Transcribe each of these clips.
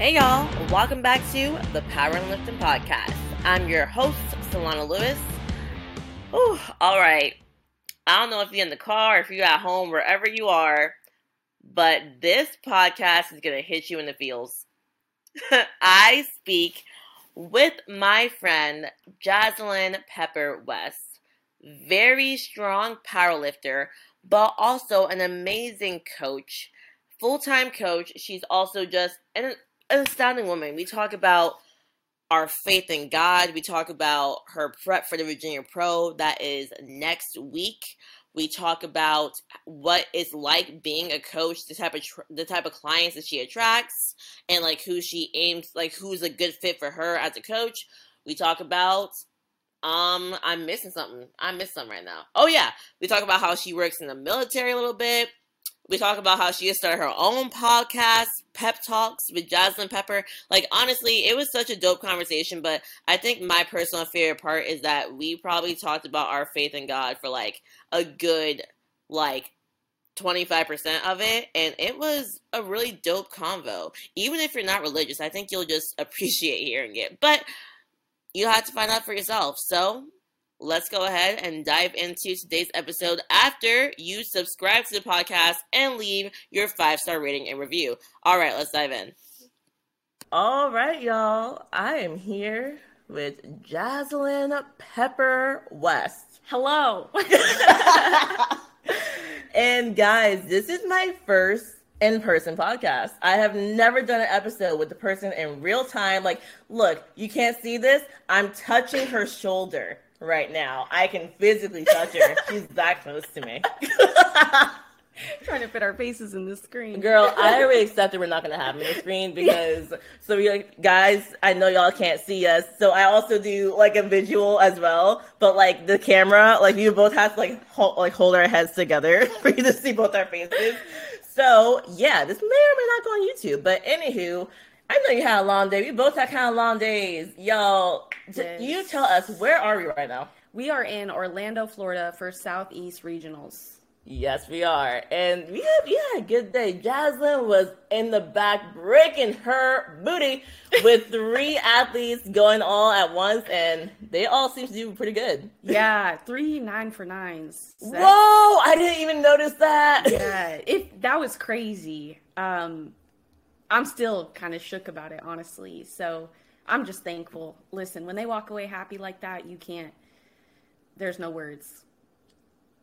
Hey y'all, welcome back to the Power in Lifting Podcast. I'm your host, Solana Lewis. Ooh, all right. I don't know if you're in the car, if you're at home, wherever you are, but this podcast is going to hit you in the feels. I speak with my friend Jazzlyn Pepper West, very strong powerlifter, but also an amazing coach, full time coach. She's also just an, an astounding woman. We talk about our faith in God. We talk about her prep for the Virginia Pro that is next week. We talk about what it's like being a coach, the type of tr- the type of clients that she attracts, and like who she aims, like who's a good fit for her as a coach. We talk about um, I'm missing something. I missed something right now. Oh yeah, we talk about how she works in the military a little bit. We talk about how she started her own podcast, Pep Talks with Jazzlyn Pepper. Like, honestly, it was such a dope conversation. But I think my personal favorite part is that we probably talked about our faith in God for like a good, like, 25% of it. And it was a really dope convo. Even if you're not religious, I think you'll just appreciate hearing it. But you have to find out for yourself. So let's go ahead and dive into today's episode after you subscribe to the podcast and leave your five star rating and review. All right, let's dive in. All right, y'all. I am here with Jazzlyn Pepper West. Hello. and guys, this is my first in person podcast. I have never done an episode with the person in real time. Like, look, you can't see this. I'm touching her shoulder right now. I can physically touch her. She's that close to me. Trying to fit our faces in the screen. Girl, I already accepted we're not gonna have them in the screen because so we like guys, I know y'all can't see us. So I also do like a visual as well. But like the camera, like you both have to like hold like hold our heads together for you to see both our faces. So yeah, this may or may not go on YouTube. But anywho, I know you had a long day. We both had kind of long days. Y'all, yes. you tell us, where are we right now? We are in Orlando, Florida for Southeast Regionals. Yes, we are. And we had, we had a good day. Jasmine was in the back breaking her booty with three athletes going all at once, and they all seem to do pretty good. Yeah, three nine for nines. Whoa, I didn't even notice that. Yeah, it that was crazy. Um, I'm still kind of shook about it, honestly. So I'm just thankful. Listen, when they walk away happy like that, you can't, there's no words.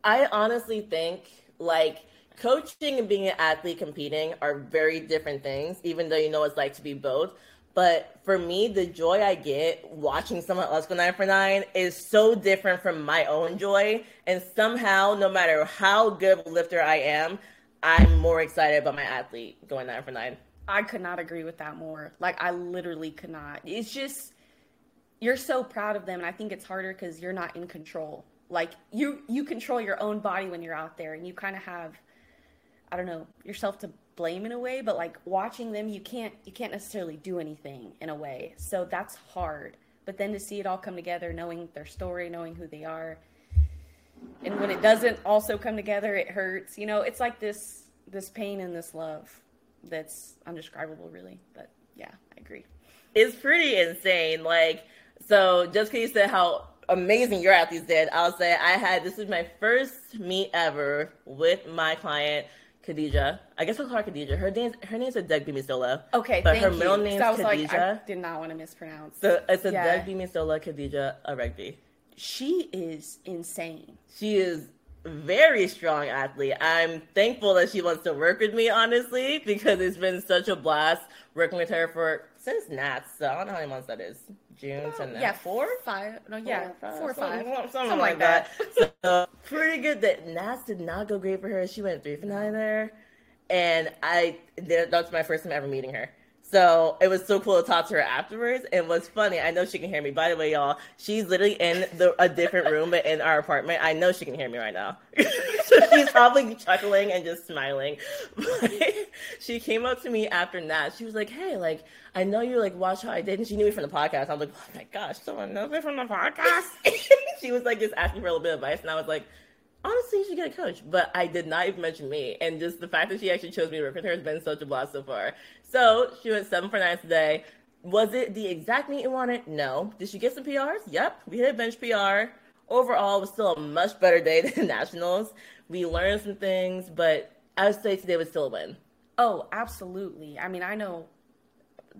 I honestly think like coaching and being an athlete competing are very different things, even though you know it's like to be both. But for me, the joy I get watching someone else go nine for nine is so different from my own joy. And somehow, no matter how good of a lifter I am, I'm more excited about my athlete going nine for nine. I could not agree with that more. Like I literally could not. It's just you're so proud of them and I think it's harder cuz you're not in control. Like you you control your own body when you're out there and you kind of have I don't know, yourself to blame in a way, but like watching them you can't you can't necessarily do anything in a way. So that's hard. But then to see it all come together, knowing their story, knowing who they are, and when it doesn't also come together, it hurts. You know, it's like this this pain and this love that's undescribable, really. But yeah, I agree. It's pretty insane. Like, so just because you said how amazing your athletes did, I'll say I had this is my first meet ever with my client. Khadija. I guess we'll call her Khadija. Her name her name's Adebimisola. Okay, but her you. middle name's Khadija. Like, I did not want to mispronounce. So it's a yeah. Doug Bimisola Khadija Aregbi. She is insane. She is very strong athlete. I'm thankful that she wants to work with me, honestly, because it's been such a blast working with her for since Nats. So I don't know how many months that is. June oh, to Nats. Yeah, four, five. No, yeah, four, five, four or five. Something, something like that. that. so pretty good that Nats did not go great for her. She went three for nine there. And I, that's my first time ever meeting her. So it was so cool to talk to her afterwards. And what's funny, I know she can hear me. By the way, y'all, she's literally in the, a different room, but in our apartment. I know she can hear me right now. so she's probably chuckling and just smiling. But she came up to me after that. She was like, "Hey, like, I know you like watch how I did," and she knew me from the podcast. I was like, "Oh my gosh, someone knows me from the podcast." she was like just asking for a little bit of advice, and I was like, honestly, you should get a coach. But I did not even mention me. And just the fact that she actually chose me to work with her has been such a blast so far. So she went seven for nine today. Was it the exact meet you wanted? No. Did she get some PRs? Yep. We hit a bench PR. Overall, it was still a much better day than nationals. We learned some things, but I would say today was still a win. Oh, absolutely. I mean, I know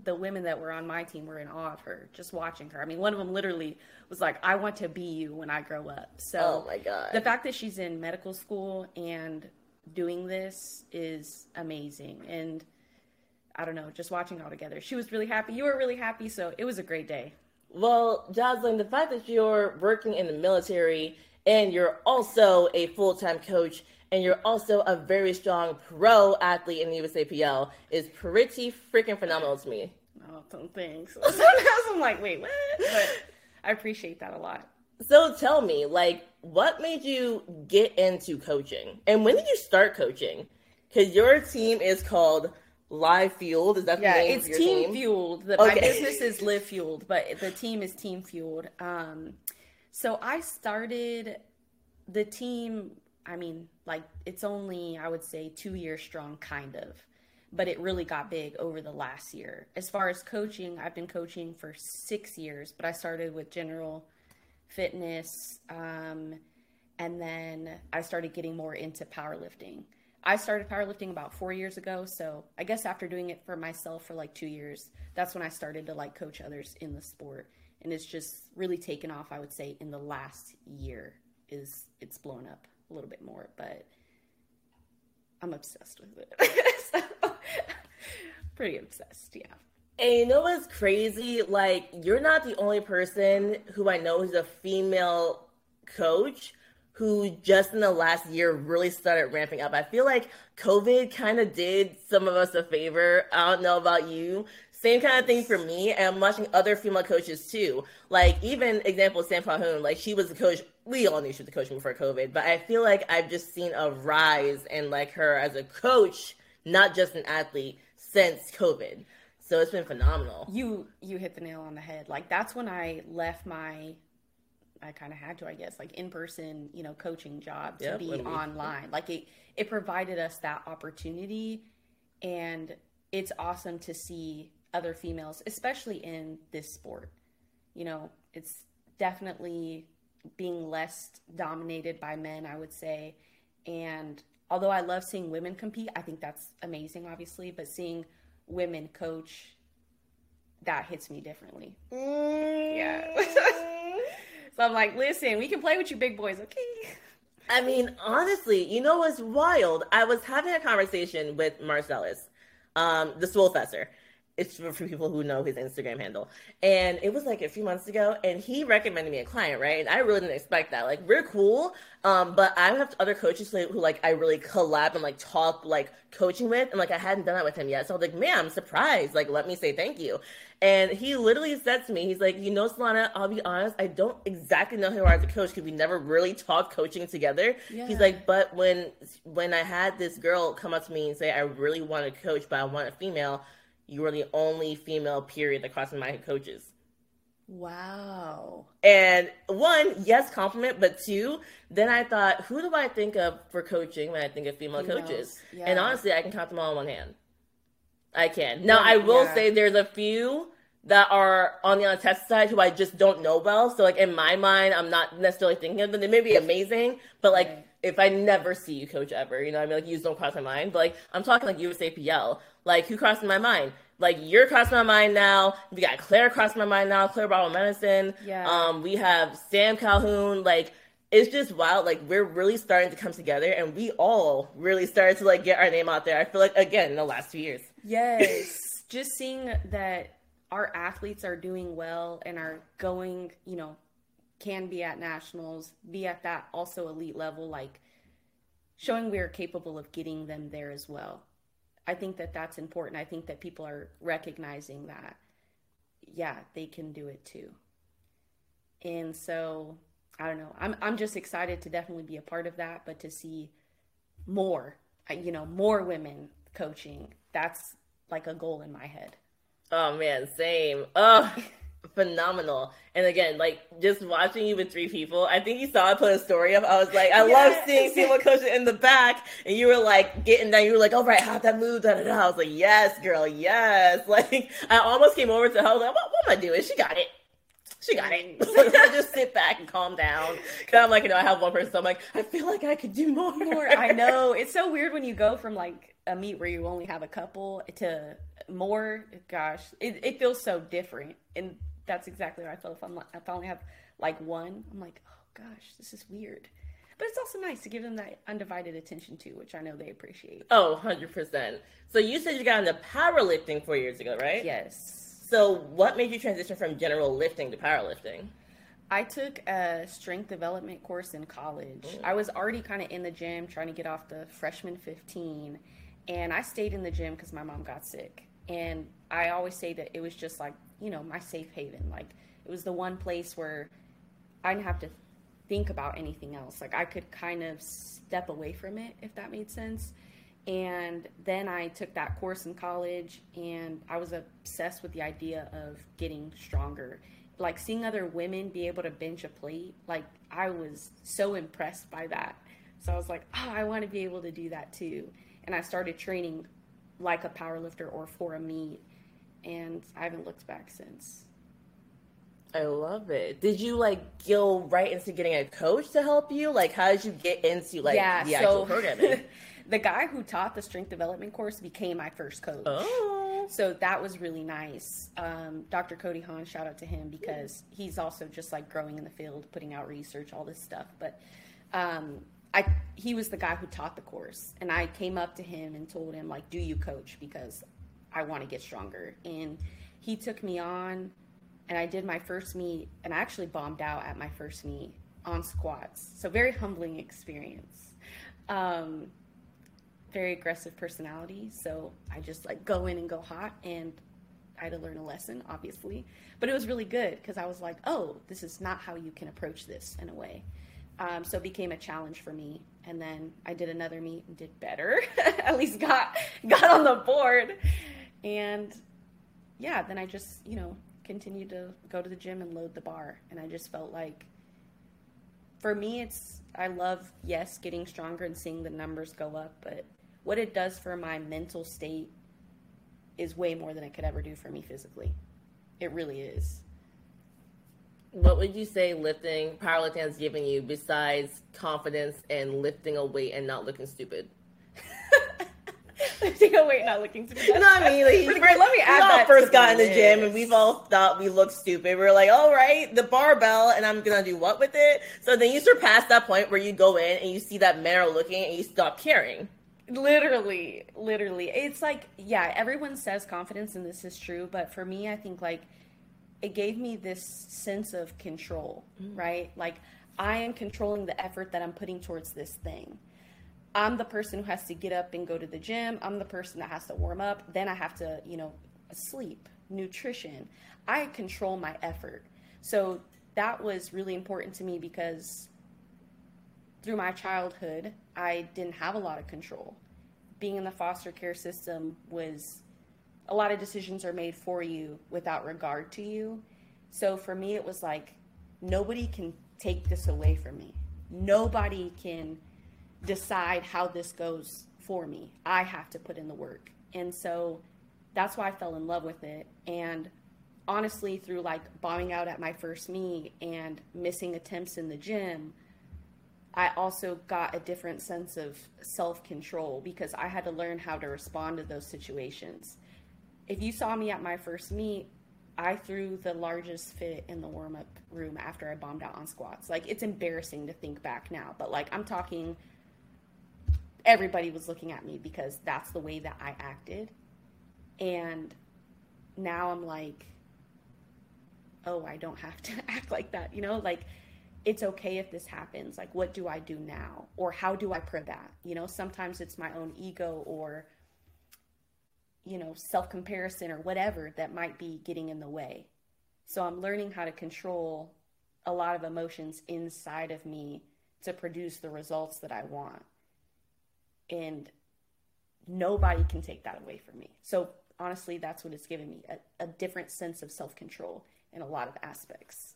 the women that were on my team were in awe of her just watching her. I mean, one of them literally was like, "I want to be you when I grow up." So, oh my god, the fact that she's in medical school and doing this is amazing. And I don't know, just watching all together, she was really happy. You were really happy, so it was a great day. Well, Jocelyn, the fact that you're working in the military and you're also a full time coach and you're also a very strong pro athlete in the USAPL is pretty freaking phenomenal to me. Oh, thanks. Sometimes I'm like, wait, what? But I appreciate that a lot. So tell me, like, what made you get into coaching? And when did you start coaching? Because your team is called Live Fueled. Is that yeah, the name it's of your Team team? Fueled. The, Okay. My business is Live Fueled, but the team is Team Fueled. Um, so I started the team. I mean, like it's only I would say two years strong, kind of, but it really got big over the last year. As far as coaching, I've been coaching for six years, but I started with general fitness, um, and then I started getting more into powerlifting. I started powerlifting about four years ago, so I guess after doing it for myself for like two years, that's when I started to like coach others in the sport, and it's just really taken off. I would say in the last year is it's blown up a little bit more, but I'm obsessed with it. so, pretty obsessed, yeah. And you know what's crazy? Like, you're not the only person who I know who's a female coach who just in the last year really started ramping up. I feel like COVID kind of did some of us a favor. I don't know about you. Same kind of thing for me. And I'm watching other female coaches too. Like, even example, Sam Calhoun, like, she was a coach. We all knew she was the coach before COVID, but I feel like I've just seen a rise in like her as a coach, not just an athlete, since COVID. So it's been phenomenal. You you hit the nail on the head. Like that's when I left my I kind of had to, I guess, like in person, you know, coaching job to Yep, be we- online. Like it it provided us that opportunity and it's awesome to see other females, especially in this sport. You know, it's definitely being less dominated by men, I would say. And although I love seeing women compete, I think that's amazing, obviously, but seeing women coach that hits me differently. Yeah. so I'm like, listen, we can play with you big boys, okay? I mean, honestly, you know what's wild? I was having a conversation with Marcellus, um, the Swollfessor. It's for, for people who know his Instagram handle. And it was like a few months ago, and he recommended me a client, right? And I really didn't expect that. Like, we're cool, um, but I have other coaches who, who, like, I really collab and, like, talk, like, coaching with. And, like, I hadn't done that with him yet. So I was like, man, I'm surprised. Like, let me say thank you. And he literally said to me, he's like, you know, Solana, I'll be honest, I don't exactly know who you are as a coach because we never really talked coaching together. Yeah. He's like, but when when I had this girl come up to me and say, I really want to coach, but I want a female, you were the only female period that crossed my coaches. Wow. And one, yes, compliment, but two, then I thought, who do I think of for coaching when I think of female Females, coaches? yeah. And honestly, I can count them all on one hand. I can. Now, Yeah, I will yeah. say there's a few that are on the untested side who I just don't know well. So, like, in my mind, I'm not necessarily thinking of them. They may be amazing, but like, Right. If I never see you coach ever, you know, I mean, like, you just don't cross my mind. But like, I'm talking like USAPL. Like, who crossed my mind? Like, you're crossing my mind now. We got Claire crossing my mind now. Claire Barbell Medicine. Yeah. Um, we have Sam Calhoun. Like, it's just wild. Like, we're really starting to come together, and we all really started to like get our name out there. I feel like again in the last few years. Yes. Just seeing that our athletes are doing well and are going, you know, can be at nationals, be at that also elite level, like showing we are capable of getting them there as well. I think that that's important. I think that people are recognizing that, yeah, they can do it too. And so, I don't know. I'm I'm just excited to definitely be a part of that, but to see more, you know, more women coaching. That's like a goal in my head. Oh man, same. Oh, phenomenal. And again, like just watching you with three people, I think you saw I put a story up. I was like, I yes. love seeing Simo Coach in the back, and you were like getting down. You were like, all right, how that move? Da, da, da. I was like, yes, girl, yes. Like I almost came over to her. I was like, what, what am I doing? She got it. She got it. I just sit back and calm down. Cause I'm like, you know, I have one person. So I'm like, I feel like I could do more. More. I know. It's so weird when you go from like a meet where you only have a couple to more. Gosh, it, it feels so different. And that's exactly how I feel if I'm if I only have like one. I'm like, oh gosh, this is weird. But it's also nice to give them that undivided attention too, which I know they appreciate. Oh, 100%. So you said you got into powerlifting four years ago, right? Yes. So, what made you transition from general lifting to powerlifting? I took a strength development course in college. Mm. I was already kind of in the gym trying to get off the freshman 15, and I stayed in the gym because my mom got sick. And I always say that it was just like, you know, my safe haven. Like, it was the one place where I didn't have to think about anything else. Like, I could kind of step away from it, if that made sense. And then I took that course in college, and I was obsessed with the idea of getting stronger. Like seeing other women be able to bench a plate, like I was so impressed by that. So I was like, oh, I want to be able to do that too. And I started training like a powerlifter or for a meet, and I haven't looked back since. I love it. Did you like go right into getting a coach to help you? Like, how did you get into like yeah, the actual so, programming? the guy who taught the strength development course became my first coach. Oh. So that was really nice. Um, Dr. Cody Haun, shout out to him because he's also just like growing in the field, putting out research, all this stuff. But um, I, he was the guy who taught the course, and I came up to him and told him like, "Do you coach? Because I want to get stronger." And he took me on, and I did my first meet, and I actually bombed out at my first meet on squats. So very humbling experience. Um, very aggressive personality, so I just like go in and go hot and I had to learn a lesson, obviously. But it was really good because I was like, oh, this is not how you can approach this in a way. Um, so it became a challenge for me. And then I did another meet and did better. At least got got on the board. And yeah, then I just, you know, continued to go to the gym and load the bar. And I just felt like for me it's I love yes getting stronger and seeing the numbers go up, but what it does for my mental state is way more than it could ever do for me physically. It really is. What would you say lifting, powerlifting has given you besides confidence and lifting a weight and not looking stupid? a weight, not looking stupid. You know what I mean? Like, let me add we all first got in the gym and we've all thought we looked stupid. We are like, all right, the barbell, and I'm gonna do what with it? So then you surpass that point where you go in and you see that men are looking and you stop caring. Literally, literally. It's like, yeah, everyone says confidence and this is true, but for me, I think like it gave me this sense of control, mm. right? Like I am controlling the effort that I'm putting towards this thing. I'm the person who has to get up and go to the gym. I'm the person that has to warm up. Then I have to, you know, sleep, nutrition. I control my effort. So that was really important to me because through my childhood, I didn't have a lot of control. Being in the foster care system was a lot of decisions are made for you without regard to you. So for me, it was like nobody can take this away from me. Nobody can decide how this goes for me. I have to put in the work. And so that's why I fell in love with it. And honestly, through like bombing out at my first meet and missing attempts in the gym, I also got a different sense of self control because I had to learn how to respond to those situations. If you saw me at my first meet, I threw the largest fit in the warm up room after I bombed out on squats. Like, it's embarrassing to think back now, but like, I'm talking, everybody was looking at me because that's the way that I acted. And now I'm like, oh, I don't have to act like that, you know? Like, it's okay if this happens. Like, what do I do now? Or how do I prevent? You know, sometimes it's my own ego or, you know, self comparison or whatever that might be getting in the way. So I'm learning how to control a lot of emotions inside of me to produce the results that I want. And nobody can take that away from me. So honestly, that's what it's given me a, a different sense of self control in a lot of aspects.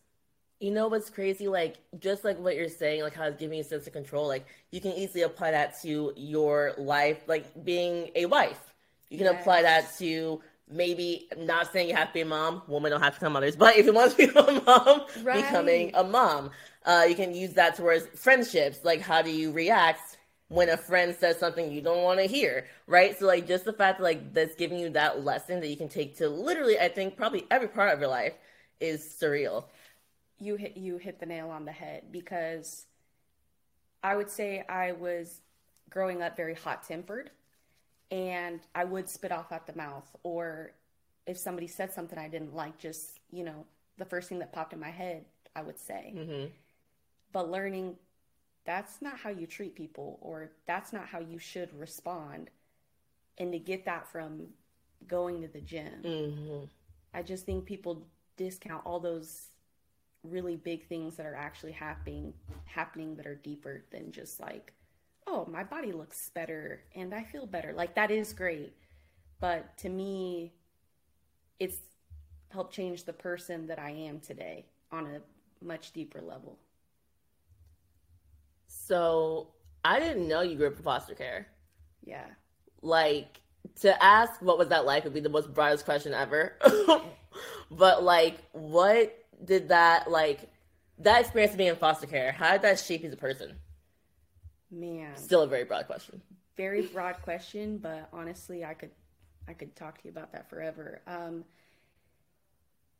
You know what's crazy? Like just like what you're saying, like how it's giving you a sense of control. Like you can easily apply that to your life, like being a wife. You can yes. apply that to maybe not saying you have to be a mom. Women don't have to become mothers, but if you want to become a mom, right. becoming a mom. Uh, you can use that towards friendships. Like how do you react when a friend says something you don't want to hear, right? So like just the fact that like that's giving you that lesson that you can take to literally, I think probably every part of your life is surreal. You hit you hit the nail on the head because I would say I was growing up very hot tempered and I would spit off at the mouth or if somebody said something I didn't like, just, you know, the first thing that popped in my head, I would say. Mm-hmm. But learning that's not how you treat people or that's not how you should respond. And to get that from going to the gym. Mm-hmm. i just think people discount all those really big things that are actually happening happening that are deeper than just like oh my body looks better and i feel better. Like that is great. But to me it's helped change the person that i am today on a much deeper level so I didn't know you grew up in foster care. Yeah. Like to ask what was that like would be the most broadest question ever. but like what did that like that experience of being in foster care, how did that shape you as a person? Man. Still a very broad question. Very broad question, but honestly I could I could talk to you about that forever. Um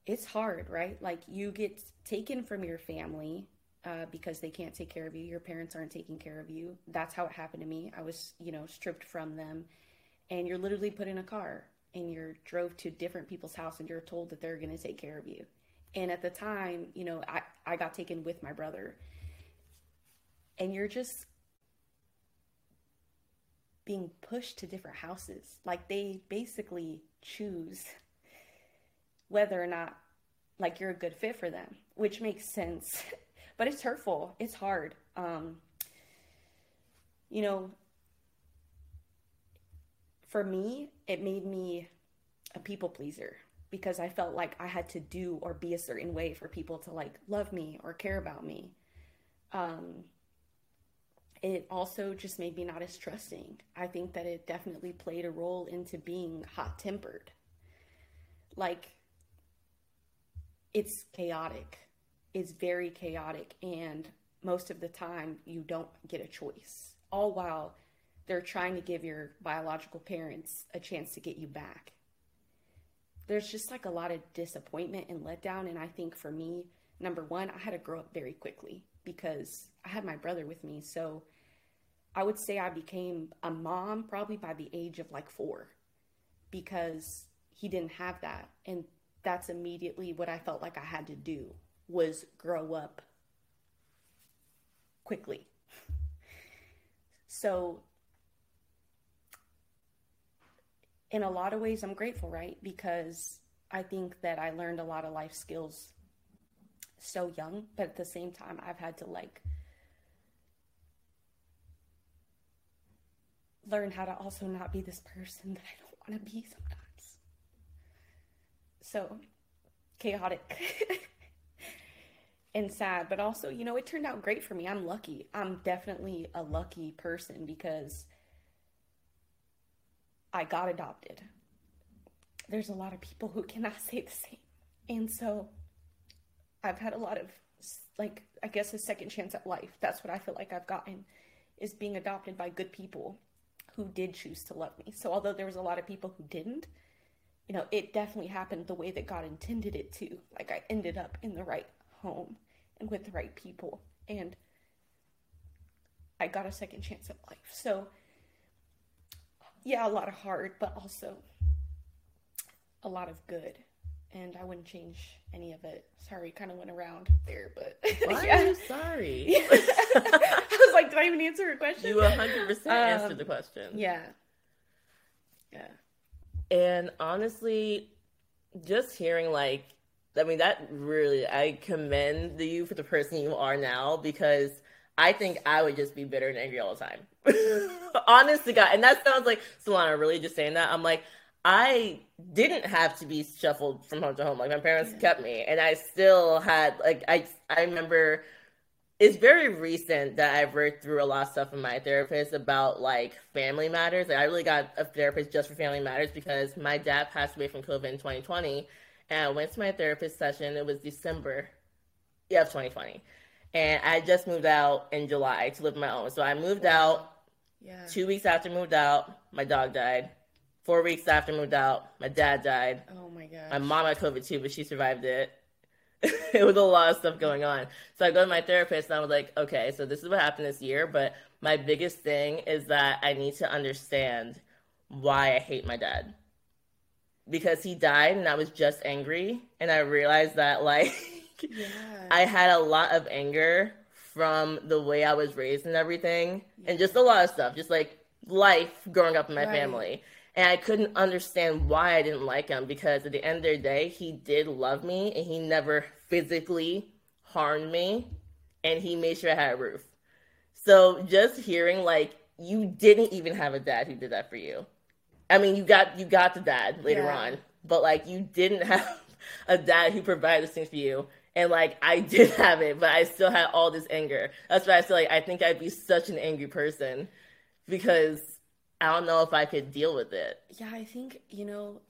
it's hard, right? Like you get taken from your family uh, because they can't take care of you. Your parents aren't taking care of you. That's how it happened to me. I was, you know, stripped from them, and you're literally put in a car and you're drove to different people's house and you're told that they're going to take care of you. And at the time, you know, I, I got taken with my brother, and you're just being pushed to different houses. Like they basically choose whether or not like you're a good fit for them, which makes sense but it's hurtful. It's hard. Um, you know, for me, it made me a people pleaser because I felt like I had to do or be a certain way for people to like love me or care about me. Um, it also just made me not as trusting. I think that it definitely played a role into being hot tempered. Like, it's chaotic is very chaotic and most of the time you don't get a choice. All while they're trying to give your biological parents a chance to get you back. There's just like a lot of disappointment and letdown and i think for me number one i had to grow up very quickly because i had my brother with me so i would say i became a mom probably by the age of like four because he didn't have that and that's immediately what i felt like i had to do was grow up quickly. So, in a lot of ways, I'm grateful, right? Because I think that I learned a lot of life skills so young, but at the same time, I've had to like learn how to also not be this person that I don't want to be sometimes. So chaotic. and sad, but also, you know, it turned out great for me. I'm lucky. I'm definitely a lucky person because I got adopted. There's a lot of people who cannot say the same. And so I've had a lot of, like, I guess a second chance at life. That's what I feel like I've gotten is being adopted by good people who did choose to love me. So although there was a lot of people who didn't, you know, it definitely happened the way that God intended it to. Like I ended up in the right home with the right people. And I got a second chance at life. So, yeah, a lot of hard, but also a lot of good. And I wouldn't change any of it. Sorry, kind of went around there, but why yeah. are you sorry? I was like, did I even answer her question? You 100 percent um, answered the question. Yeah, yeah. And honestly, just hearing like I mean, that really, I commend you for the person you are now because I think I would just be bitter and angry all the time. Honest to God. And that sounds like Solana really just saying that. I'm like, I didn't have to be shuffled from home to home. Like my parents yeah. kept me, and I still had like I I remember. It's very recent that I've worked through a lot of stuff with my therapist about like family matters. Like, I really got a therapist just for family matters because my dad passed away from COVID in 2020, and I went to my therapist session. It was December, yeah, of 2020, and I just moved out in July to live my own. So I moved out. Yeah. Two weeks after I moved out, my dog died. Four weeks after I moved out, my dad died. Oh my god. My mom had COVID too, but she survived it. it was a lot of stuff going on. So I go to my therapist and I was like, okay, so this is what happened this year, but my biggest thing is that I need to understand why I hate my dad. Because he died and I was just angry and I realized that like yeah. I had a lot of anger from the way I was raised and everything yeah. and just a lot of stuff, just like life growing up in my right. family. And I couldn't understand why I didn't like him because at the end of the day, he did love me and he never physically harmed me and he made sure I had a roof. So just hearing like you didn't even have a dad who did that for you. I mean, you got you got the dad later yeah. on, but like you didn't have a dad who provided things for you. And like I did have it, but I still had all this anger. That's why I feel like I think I'd be such an angry person because I don't know if I could deal with it. Yeah, I think, you know,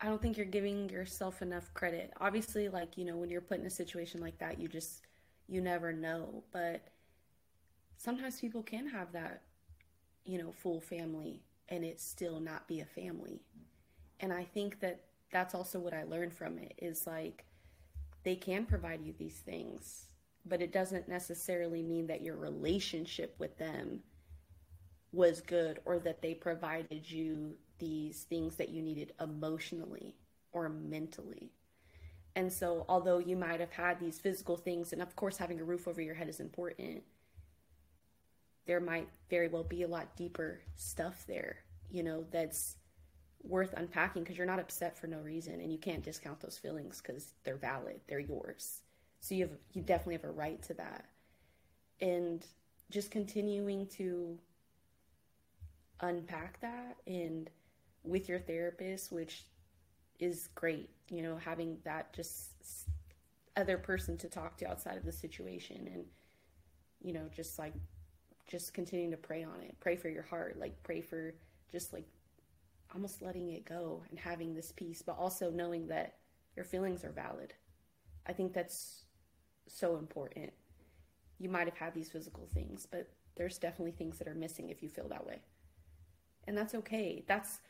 I don't think you're giving yourself enough credit. Obviously, like, you know, when you're put in a situation like that, you just, you never know. But sometimes people can have that, you know, full family and it still not be a family. And I think that that's also what I learned from it is like, they can provide you these things, but it doesn't necessarily mean that your relationship with them was good or that they provided you these things that you needed emotionally or mentally. And so, although you might have had these physical things, and of course, having a roof over your head is important, there might very well be a lot deeper stuff there, you know, that's worth unpacking because you're not upset for no reason and you can't discount those feelings because they're valid, they're yours. So, you have, you definitely have a right to that. And just continuing to unpack that and with your therapist, which is great, you know, having that just other person to talk to outside of the situation and, you know, just like, just continuing to pray on it. Pray for your heart. Like, pray for just like almost letting it go and having this peace, but also knowing that your feelings are valid. I think that's so important. You might have had these physical things, but there's definitely things that are missing if you feel that way and that's okay. That's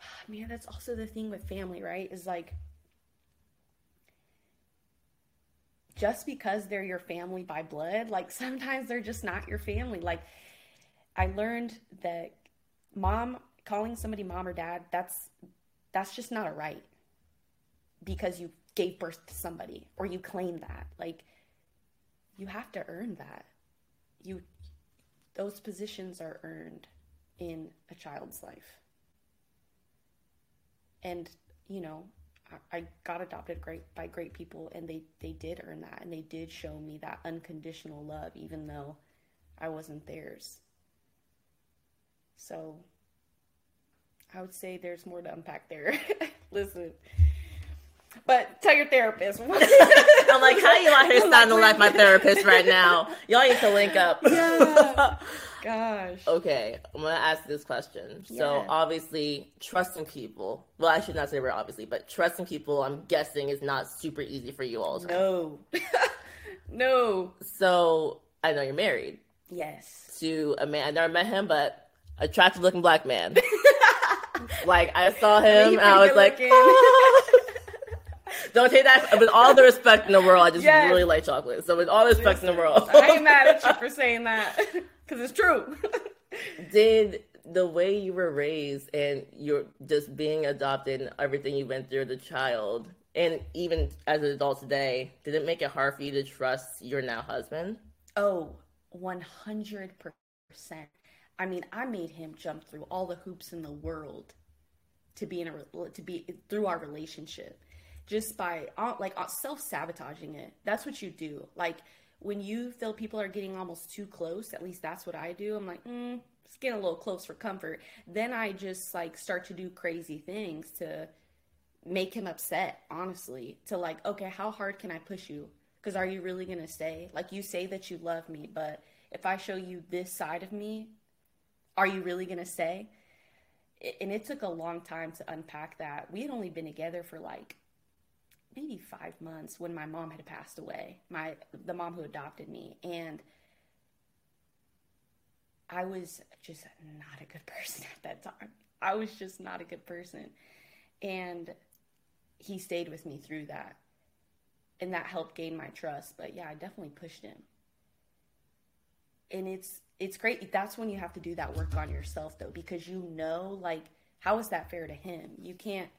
man, that's also the thing with family, right? Is like just because they're your family by blood, like sometimes they're just not your family. Like I learned that mom calling somebody mom or dad, that's that's just not a right because you gave birth to somebody or you claim that. Like you have to earn that. You those positions are earned in a child's life. And, you know, I, got adopted great by great people and they, they did earn that and they did show me that unconditional love even though I wasn't theirs. So I would say there's more to unpack there. Listen. But tell your therapist. I'm like, how you out here sounding like my therapist right now? Y'all need to link up. Yeah. Gosh. Okay, I'm gonna ask this question. Yeah. So obviously, trusting people. Well, I should not say we're obviously, but trusting people, I'm guessing, is not super easy for you all. No. no. So I know you're married. Yes. To a man. I never met him, but attractive looking black man. like I saw him, and I was like. Don't take that with all the respect in the world. I just yes. really like chocolate. So with all the respect Listen, in the world, I ain't mad at you for saying that because it's true. Did the way you were raised and you're just being adopted and everything you went through as a child, and even as an adult today, did it make it hard for you to trust your now husband? Oh, 100%. I mean, I made him jump through all the hoops in the world to be in a to be through our relationship just by uh, like uh, self sabotaging it. That's what you do. Like when you feel people are getting almost too close, at least that's what I do. I'm like, mm, it's getting a little close for comfort. Then I just like start to do crazy things to make him upset, honestly. To like, okay, how hard can I push you? Because are you really going to stay? Like, you say that you love me, but if I show you this side of me, are you really going to stay? And it took a long time to unpack that. We had only been together for like maybe five months when my mom had passed away, my the mom who adopted me, and I was just not a good person at that time. I was just not a good person, and he stayed with me through that, and that helped gain my trust. But yeah, I definitely pushed him, and it's it's great. That's when you have to do that work on yourself though, because you know, like, how is that fair to him? You can't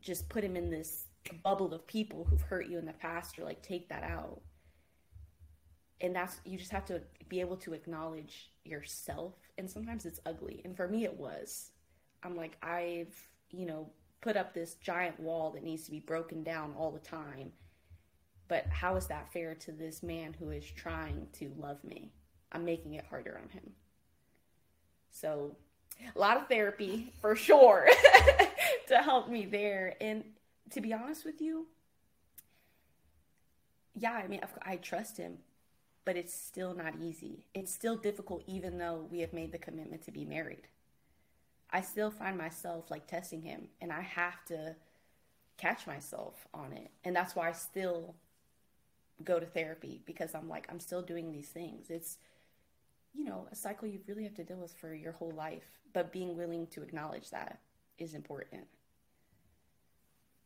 just put him in this bubble of people who've hurt you in the past or like take that out. And that's you just have to be able to acknowledge yourself and sometimes it's ugly. And for me it was. I'm like i've you know put up this giant wall that needs to be broken down all the time. But how is that fair to this man who is trying to love me i'm making it harder on him so a lot of therapy for sure to help me there and to be honest with you, yeah, I mean, I trust him, but it's still not easy. It's still difficult, even though we have made the commitment to be married. I still find myself like testing him, and I have to catch myself on it. And that's why I still go to therapy because I'm like, I'm still doing these things. It's, you know, a cycle you really have to deal with for your whole life, but being willing to acknowledge that is important.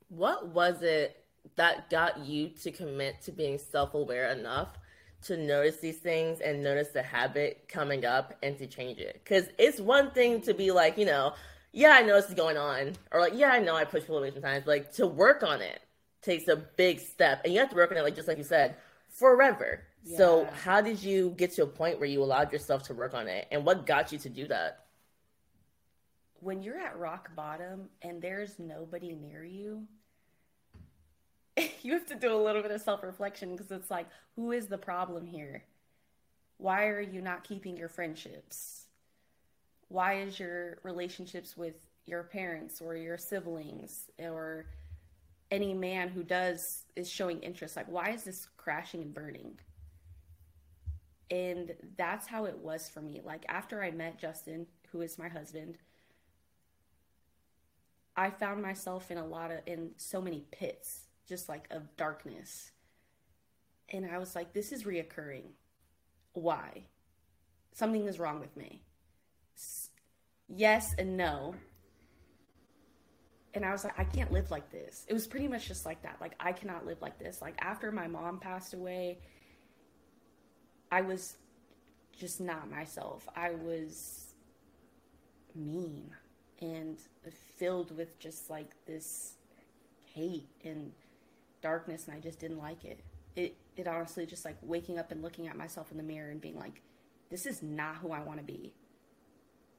What was it that got you to commit to being self-aware enough to notice these things and notice the habit coming up and to change it? Because it's one thing to be like you know yeah i know this is going on or like yeah i know i push people away sometimes like to work on it takes a big step and you have to work on it like just like you said forever yeah. so how did you get to a point where you allowed yourself to work on it and what got you to do that when you're at rock bottom and there's nobody near you you have to do a little bit of self reflection because it's like, who is the problem here? Why are you not keeping your friendships? Why is your relationships with your parents or your siblings or any man who does is showing interest like why is this crashing and burning and that's how it was for me like after i met justin who is my husband i found myself in a lot of in so many pits just like of darkness. And I was like, this is reoccurring. Why? Something is wrong with me. Yes and no. And I was like, I can't live like this. It was pretty much just like that. Like, I cannot live like this. Like, after my mom passed away, I was just not myself. I was mean and filled with just like this hate and darkness and I just didn't like it. It it honestly just like waking up and looking at myself in the mirror and being like, this is not who I want to be.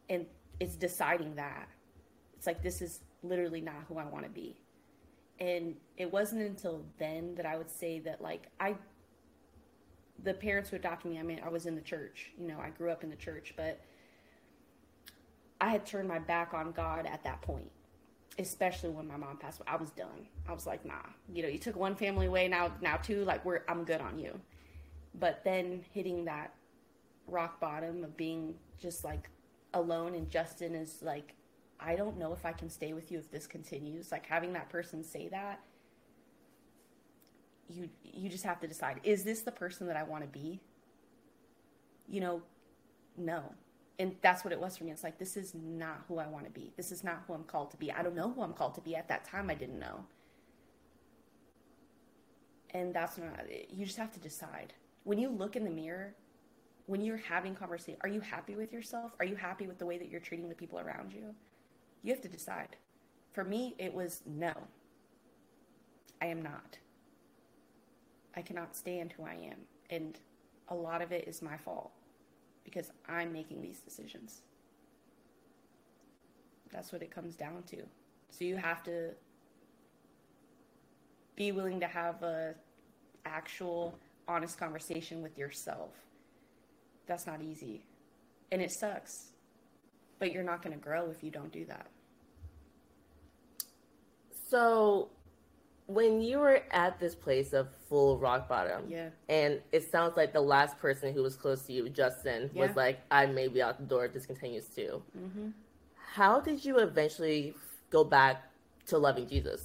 And it's deciding that. It's like this is literally not who I want to be. And it wasn't until then that I would say that like I the parents who adopted me, I mean, I was in the church. You know, I grew up in the church, but I had turned my back on God at that point especially when my mom passed away, I was done. I was like, nah, you know, you took one family away, now now two, like we're I'm good on you. But then hitting that rock bottom of being just like alone and Justin is like, I don't know if I can stay with you if this continues. Like having that person say that, you you just have to decide, is this the person that I want to be? You know, no and that's what it was for me. It's like this is not who I want to be. This is not who I'm called to be. I don't know who I'm called to be. At that time, I didn't know. And that's not. You just have to decide. When you look in the mirror, when you're having conversation, are you happy with yourself? Are you happy with the way that you're treating the people around you? You have to decide. For me, it was no. I am not. I cannot stand who I am, and a lot of it is my fault because I'm making these decisions. That's what it comes down to. So you have to be willing to have a actual honest conversation with yourself. That's not easy. And it sucks. But you're not going to grow if you don't do that. So, when you were at this place of full rock bottom, Yeah. and it sounds like the last person who was close to you, Justin, was like, "I may be out the door if this continues too." Mm-hmm. How did you eventually go back to loving Jesus?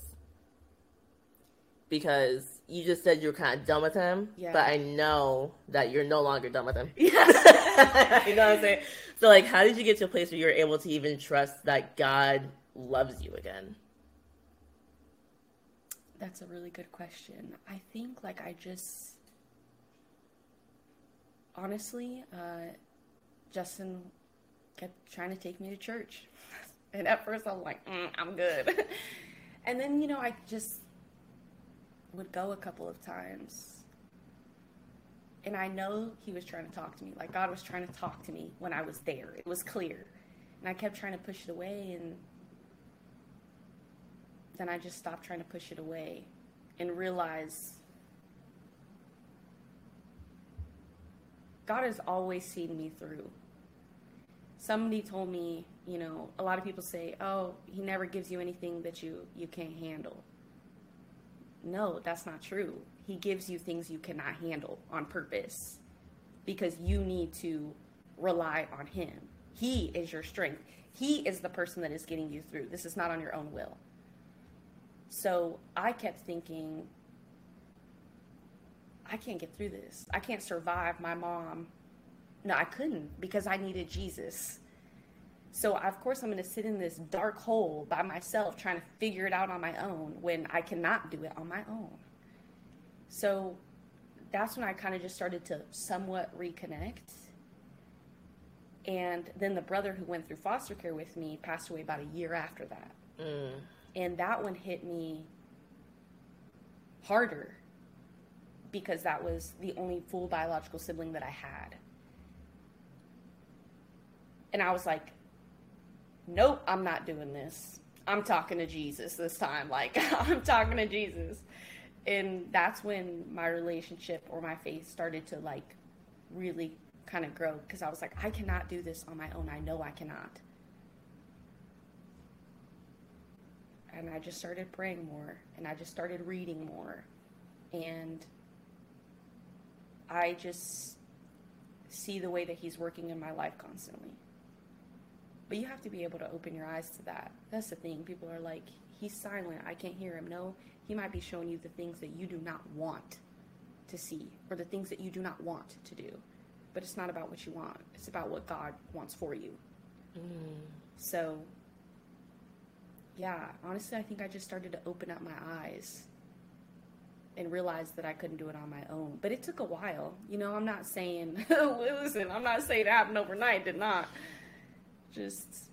Because you just said you were kind of done with him, Yeah. but I know that you're no longer done with him. Yeah. you know what I'm saying? So, like, how did you get to a place where you're able to even trust that God loves you again? That's a really good question. I think like I just honestly, uh, Justin kept trying to take me to church, and at first I was like, mm, "I'm good," and then you know I just would go a couple of times, and I know he was trying to talk to me, like God was trying to talk to me when I was there. It was clear, and I kept trying to push it away, and then I just stopped trying to push it away and realize God has always seen me through. Somebody told me, you know, a lot of people say, "Oh, he never gives you anything that you you can't handle." No, that's not true. He gives you things you cannot handle on purpose because you need to rely on him. He is your strength. He is the person that is getting you through. This is not on your own will. So I kept thinking, I can't get through this. I can't survive my mom. No, I couldn't because I needed Jesus. So, of course, I'm going to sit in this dark hole by myself trying to figure it out on my own when I cannot do it on my own. So, that's when I kind of just started to somewhat reconnect. And then the brother who went through foster care with me passed away about a year after that Mm. And that one hit me harder because that was the only full biological sibling that I had. And I was like, nope, I'm not doing this. I'm talking to Jesus this time. Like, I'm talking to Jesus. And that's when my relationship or my faith started to like really kind of grow because I was like, I cannot do this on my own. I know I cannot. And I just started praying more and I just started reading more and I just see the way that he's working in my life constantly. But you have to be able to open your eyes to that. That's the thing. People are like, he's silent. I can't hear him. No, he might be showing you the things that you do not want to see or the things that you do not want to do. But it's not about what you want, it's about what God wants for you. Mm. So yeah, honestly, I think I just started to open up my eyes and realize that I couldn't do it on my own. But it took a while. You know, I'm not saying, listen, I'm not saying it happened overnight, did not. Just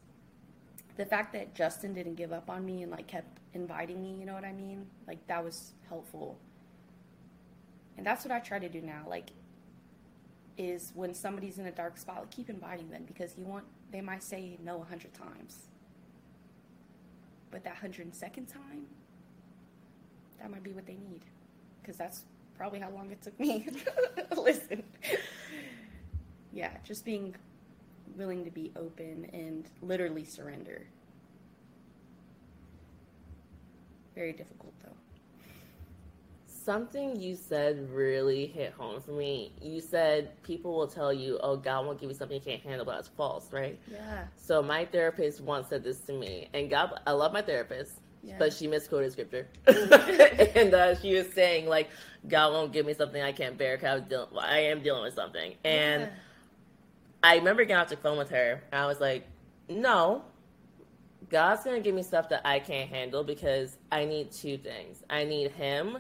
the fact that Justin didn't give up on me and like kept inviting me, you know what I mean? Like that was helpful. And that's what I try to do now. Like, is when somebody's in a dark spot, like, keep inviting them because you want, they might say no a hundred times. But that 102nd time, that might be what they need. Because that's probably how long it took me. Listen. Yeah, just being willing to be open and literally surrender. Very difficult, though. Something you said really hit home for me. You said people will tell you, "Oh, God won't give you something you can't handle," but that's false, right? Yeah. So my therapist once said this to me, and God, I love my therapist, Yeah. but she misquoted scripture, and uh, she was saying like, "God won't give me something I can't bear because I, was I am dealing with something." And Yeah. I remember getting off the phone with her, and I was like, "No, God's gonna give me stuff that I can't handle because I need two things. I need Him,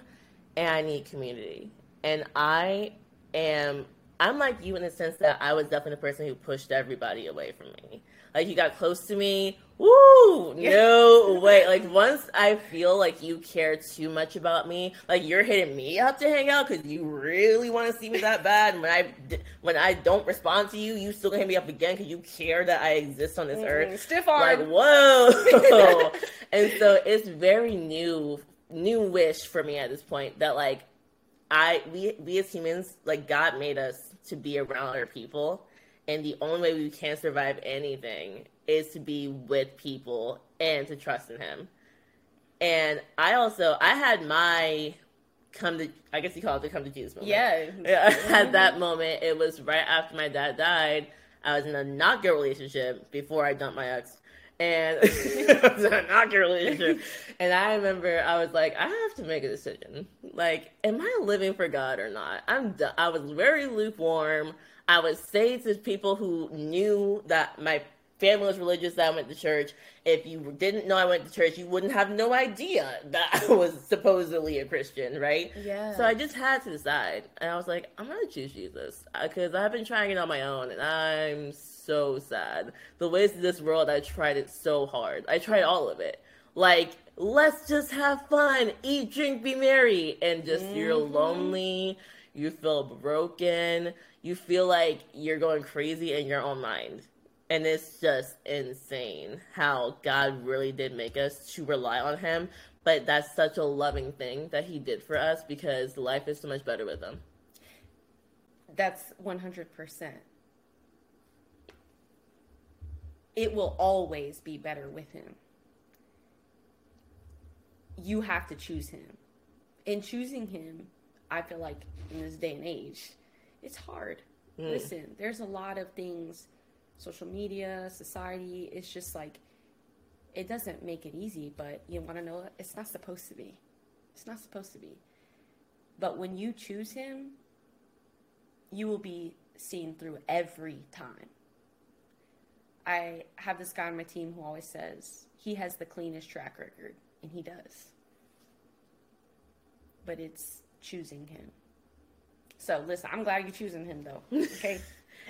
and I need community. And I am." I'm like you in the sense that I was definitely the person who pushed everybody away from me. Like you got close to me, woo, no way. Like once I feel like you care too much about me, like you're hitting me up to hang out because you really want to see me that bad. And when I when I don't respond to you, you still gonna hit me up again because you care that I exist on this earth. Mm, Stiff Like whoa, and so it's very new, new wish for me at this point that like I we we as humans like God made us to be around other people, and the only way we can survive anything is to be with people and to trust in him. And I also I had my come to I guess you call it the come to Jesus moment. Yeah. yeah at that moment it was right after my dad died. I was in a not good relationship before I dumped my ex. And it was a not good relationship. And I remember I was like, I have to make a decision. Like, am I living for God or not? I'm. I was very lukewarm. I would say to people who knew that my family was religious that I went to church. If you didn't know I went to church, you wouldn't have no idea that I was supposedly a Christian, right? Yeah. So I just had to decide. And I was like, I'm going to choose Jesus. Uh, because I've been trying it on my own, and I'm so sad. The ways of this world, I tried it so hard. I tried all of it. Like, let's just have fun, eat, drink, be merry. And just, mm-hmm. you're lonely, you feel broken, you feel like you're going crazy in your own mind and it's just insane how God really did make us to rely on Him. But that's such a loving thing that He did for us because life is so much better with Him. That's 100%. It will always be better with Him. You have to choose Him. In choosing Him, I feel like in this day and age, it's hard. Mm. Listen, there's a lot of things social media, society. It's just like it doesn't make it easy, but you want to know it's not supposed to be. It's not supposed to be. But when you choose him, you will be seen through every time. I have this guy on my team who always says he has the cleanest track record, and he does. But it's choosing him. So listen, I'm glad you're choosing him though. Okay.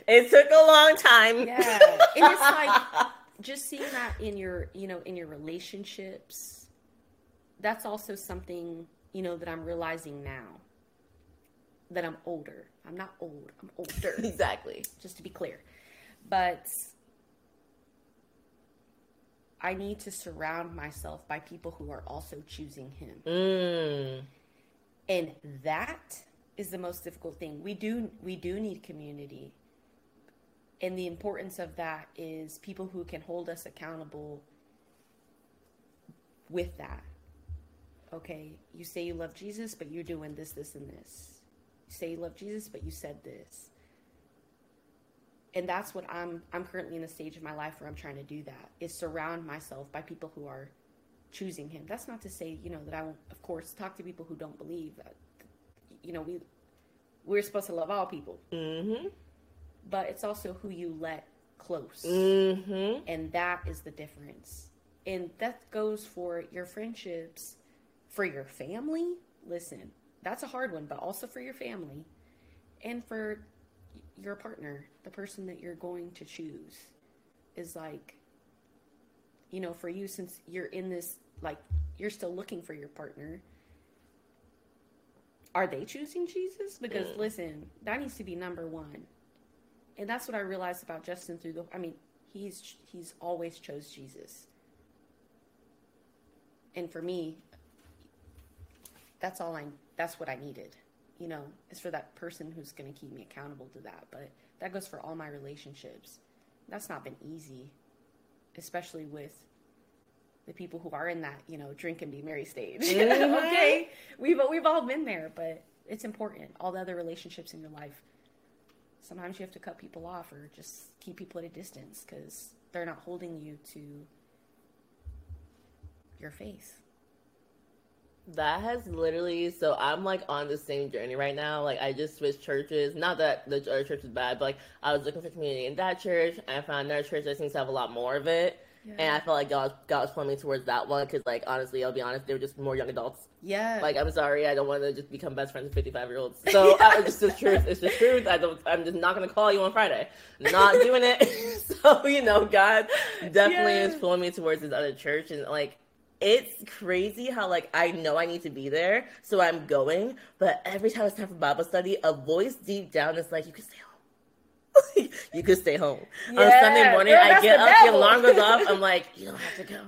It took a long time. Yeah. And it's like just seeing that in your, you know, in your relationships. That's also something, you know, that I'm realizing now that I'm older. I'm not old. I'm older. exactly. Just to be clear. But I need to surround myself by people who are also choosing him. Mm. And that is the most difficult thing. We do we do need community and the importance of that is people who can hold us accountable with that. Okay, you say you love Jesus, but you're doing this, this, and this. You say you love Jesus, but you said this. And that's what I'm I'm currently in the stage of my life where I'm trying to do that is surround myself by people who are choosing him. That's not to say, you know, that I won't of course talk to people who don't believe that you know, we we're supposed to love all people. Mm-hmm but it's also who you let close. Mm-hmm. And that is the difference. And that goes for your friendships, for your family. Listen, that's a hard one, but also for your family and for your partner, the person that you're going to choose is like, you know, for you, since you're in this, like, you're still looking for your partner. Are they choosing Jesus? Because mm. listen, that needs to be number one and that's what I realized about Justin through the. I mean, he's he's always chose Jesus, and for me, that's all I. That's what I needed. You know, is for that person who's going to keep me accountable to that. But that goes for all my relationships. That's not been easy, especially with the people who are in that you know drink and be merry stage. Mm-hmm. okay, we've we've all been there, but it's important. All the other relationships in your life sometimes you have to cut people off or just keep people at a distance because they're not holding you to your faith. That has literally so I'm like on the same journey right now. Like I just switched churches. Not that the other church is bad, but like I was looking for community in that church. I found another church that seems to have a lot more of it. Yeah. And I felt like God, God was pointing me towards that one because, like, honestly, I'll be honest, they were just more young adults. Yeah. Like, I'm sorry, I don't want to just become best friends with 55 year olds. So uh, it's just the truth. It's the truth. I don't. I'm just not gonna call you on Friday. Not doing it. so you know, God definitely yeah. is pulling me towards this other church, and like, it's crazy how like I know I need to be there, so I'm going. But every time it's time for Bible study, a voice deep down is like, "You can stay home." you could stay home. Yeah, On Sunday morning, girl, I get up, the alarm goes off. I'm like, you don't have to go.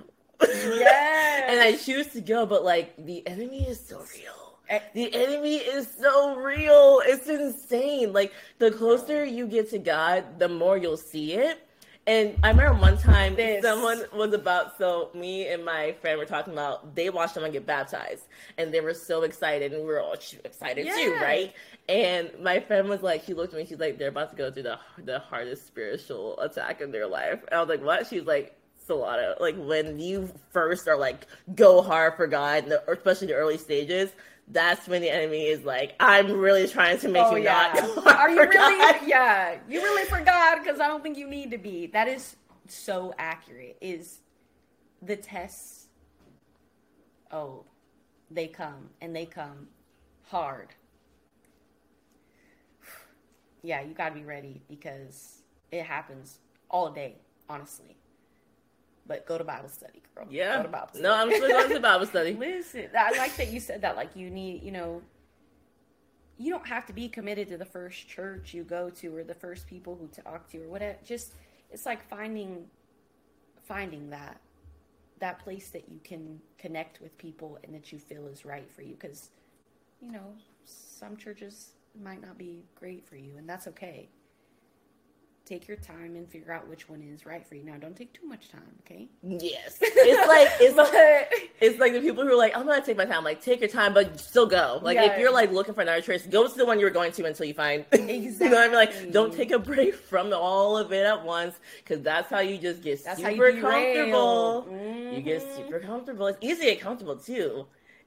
Yeah. and I choose to go, but like the enemy is so real. Eh, the enemy is so real. It's insane. Like the closer you get to God, the more you'll see it. And I remember one time this. someone was about so me and my friend were talking about they watched someone get baptized and they were so excited and we were all excited yeah. too, right? And my friend was like, she looked at me, she's like, they're about to go through the the hardest spiritual attack in their life. And I was like, what? She's like, Solana, like when you first are like go hard for God, especially the early stages, that's when the enemy is like, I'm really trying to make oh, you yeah. not. Are you really? Yeah, you really forgot because I don't think you need to be. That is so accurate. Is the tests? Oh, they come and they come hard. Yeah, you got to be ready because it happens all day, honestly. But go to Bible study, girl. Yeah. Go to Bible study. No, I'm still going to Bible study. Listen, I like that you said that. Like, you need, you know, you don't have to be committed to the first church you go to or the first people who talk to you or whatever. Just, it's like finding, finding that, that place that you can connect with people and that you feel is right for you. Because, you know, some churches might not be great for you, and that's okay take your time and figure out which one is right for you. Now, don't take too much time, okay? Yes, it's like it's like it's like the people who are like, I'm gonna take my time. Like, take your time, but still go. Like, if you're like looking for another choice, go to the one you were going to until you find. Exactly. you know, I mean, like, don't take a break from all of it at once, because that's how you just get that's super comfortable. Mm-hmm. You get mm-hmm. super comfortable. It's easy to get comfortable too.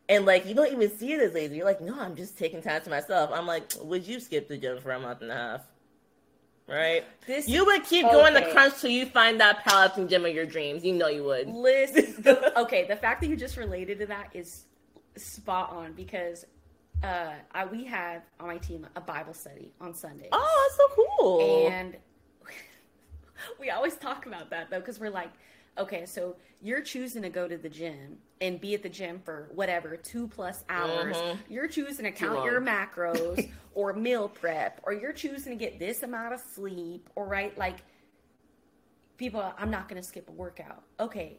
And like you don't even see it as lazy. You're like, no, I'm just taking time to myself. I'm like, would you skip the gym for a month and a half? Right? This, you would keep okay. going the crunch till you find that powerlifting gym of your dreams. You know you would. Listen, okay, the fact that you just related to that is spot on because uh, I, we have on my team a Bible study on Sunday. Oh, that's so cool! And we always talk about that though because we're like, okay, so you're choosing to go to the gym and be at the gym for whatever two plus hours. Mm-hmm. You're choosing to count your macros or meal prep, or you're choosing to get this amount of sleep, or right like people. I'm not going to skip a workout. Okay,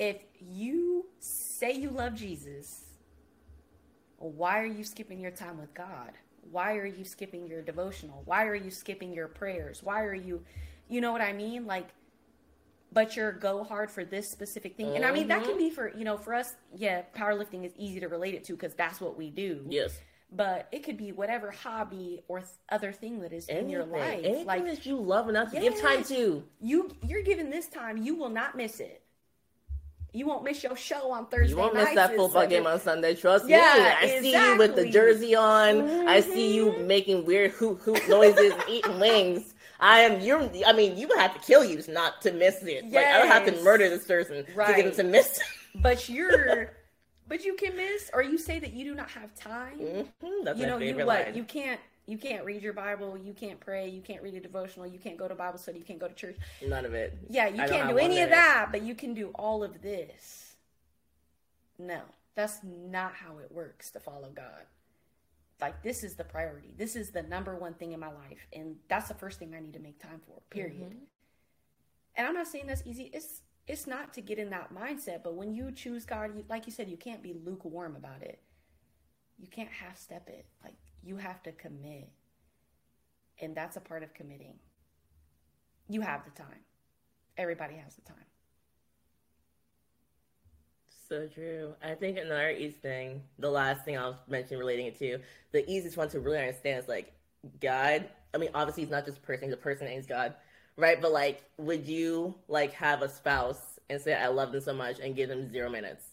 if you say you love Jesus, why are you skipping your time with God? Why are you skipping your devotional? Why are you skipping your prayers? Why are you, you know what I mean? Like but you're go hard for this specific thing. And I mean, that can mm-hmm. be for, you know, for us, yeah, powerlifting is easy to relate it to because that's what we do. Yes. But it could be whatever hobby or th- other thing that is Anything. in your life. Anything like, that you love enough to give time to. You, you're given this time, you will not miss it. You won't miss your show on Thursday. You won't miss that football game on Sunday. Trust yeah, me. I exactly. see you with the jersey on. Mm-hmm. I see you mm-hmm. making weird hoot hoot noises, eating wings. I am you're I mean, you would have to kill you not to miss it. Yes. Like I don't have to murder this person right. to get him to miss But you're but you can miss or you say that you do not have time. Mm-hmm. That's you know, you what line. you can't you can't read your Bible, you can't pray, you can't read a devotional, you can't go to Bible study, you can't go to church. None of it. Yeah, you I can't do any of that, but you can do all of this. No, that's not how it works to follow God like this is the priority. This is the number one thing in my life, and that's the first thing I need to make time for. Period. Mm-hmm. And I'm not saying that's easy. It's it's not to get in that mindset, but when you choose God, you, like you said, you can't be lukewarm about it. You can't half step it. Like you have to commit, and that's a part of committing. You have the time. Everybody has the time. So true. I think another easy thing, the last thing I'll mention relating it to, the easiest one to really understand is like God. I mean, obviously he's not just a person, he's a person and he's God. Right? But like, would you like have a spouse and say, I love them so much and give them zero minutes?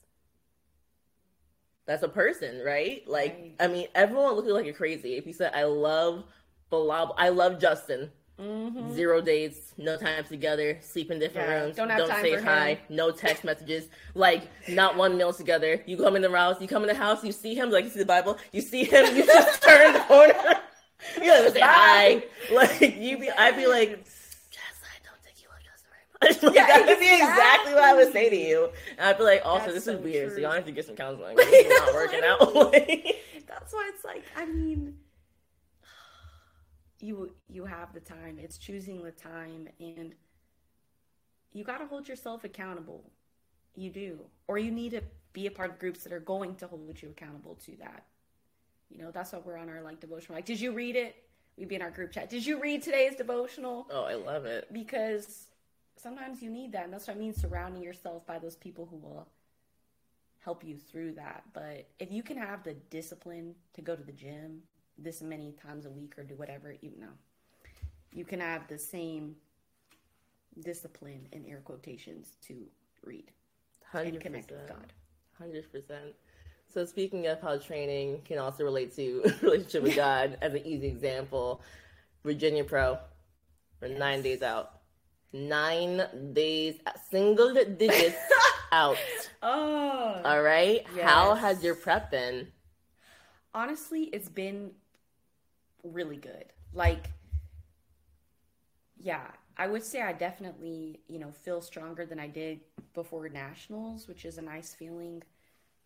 That's a person, right? Like, right. I mean, everyone looking like you're crazy. If you said, I love Bilal, I love Justin, Mm-hmm. Zero dates, no time together, sleep in different yeah, rooms, don't, don't say hi, him. no text messages, like not one meal together. You come in the house, you come in the house, you see him, like you see the Bible, you see him, you just turn the corner, you don't say hi. Like you be, I'd be like, Jess, I don't think you love Justin very much. yeah, that would be exactly what I would say to you. And I'd be like, also, That's this so is weird, true. so you have to get some counseling. It's not working out. That's why it's like, I mean you you have the time it's choosing the time and you got to hold yourself accountable you do or you need to be a part of groups that are going to hold you accountable to that. You know, that's why we're on our like devotional. Like, did you read it? We'd be in our group chat. Did you read today's devotional? Oh, I love it. Because sometimes you need that. And that's what I mean surrounding yourself by those people who will help you through that. But if you can have the discipline to go to the gym this many times a week or do whatever, you know, you can have the same discipline in air quotations to read 100%. and connect with God. 100%. So speaking of how training can also relate to relationship with God, as an easy example, Virginia Pro, we're yes. nine days out. Nine days, single digits out. Oh. All right. Yes. How has your prep been? Honestly, it's been really good. Like, yeah, I would say I definitely, you know, feel stronger than I did before nationals, which is a nice feeling.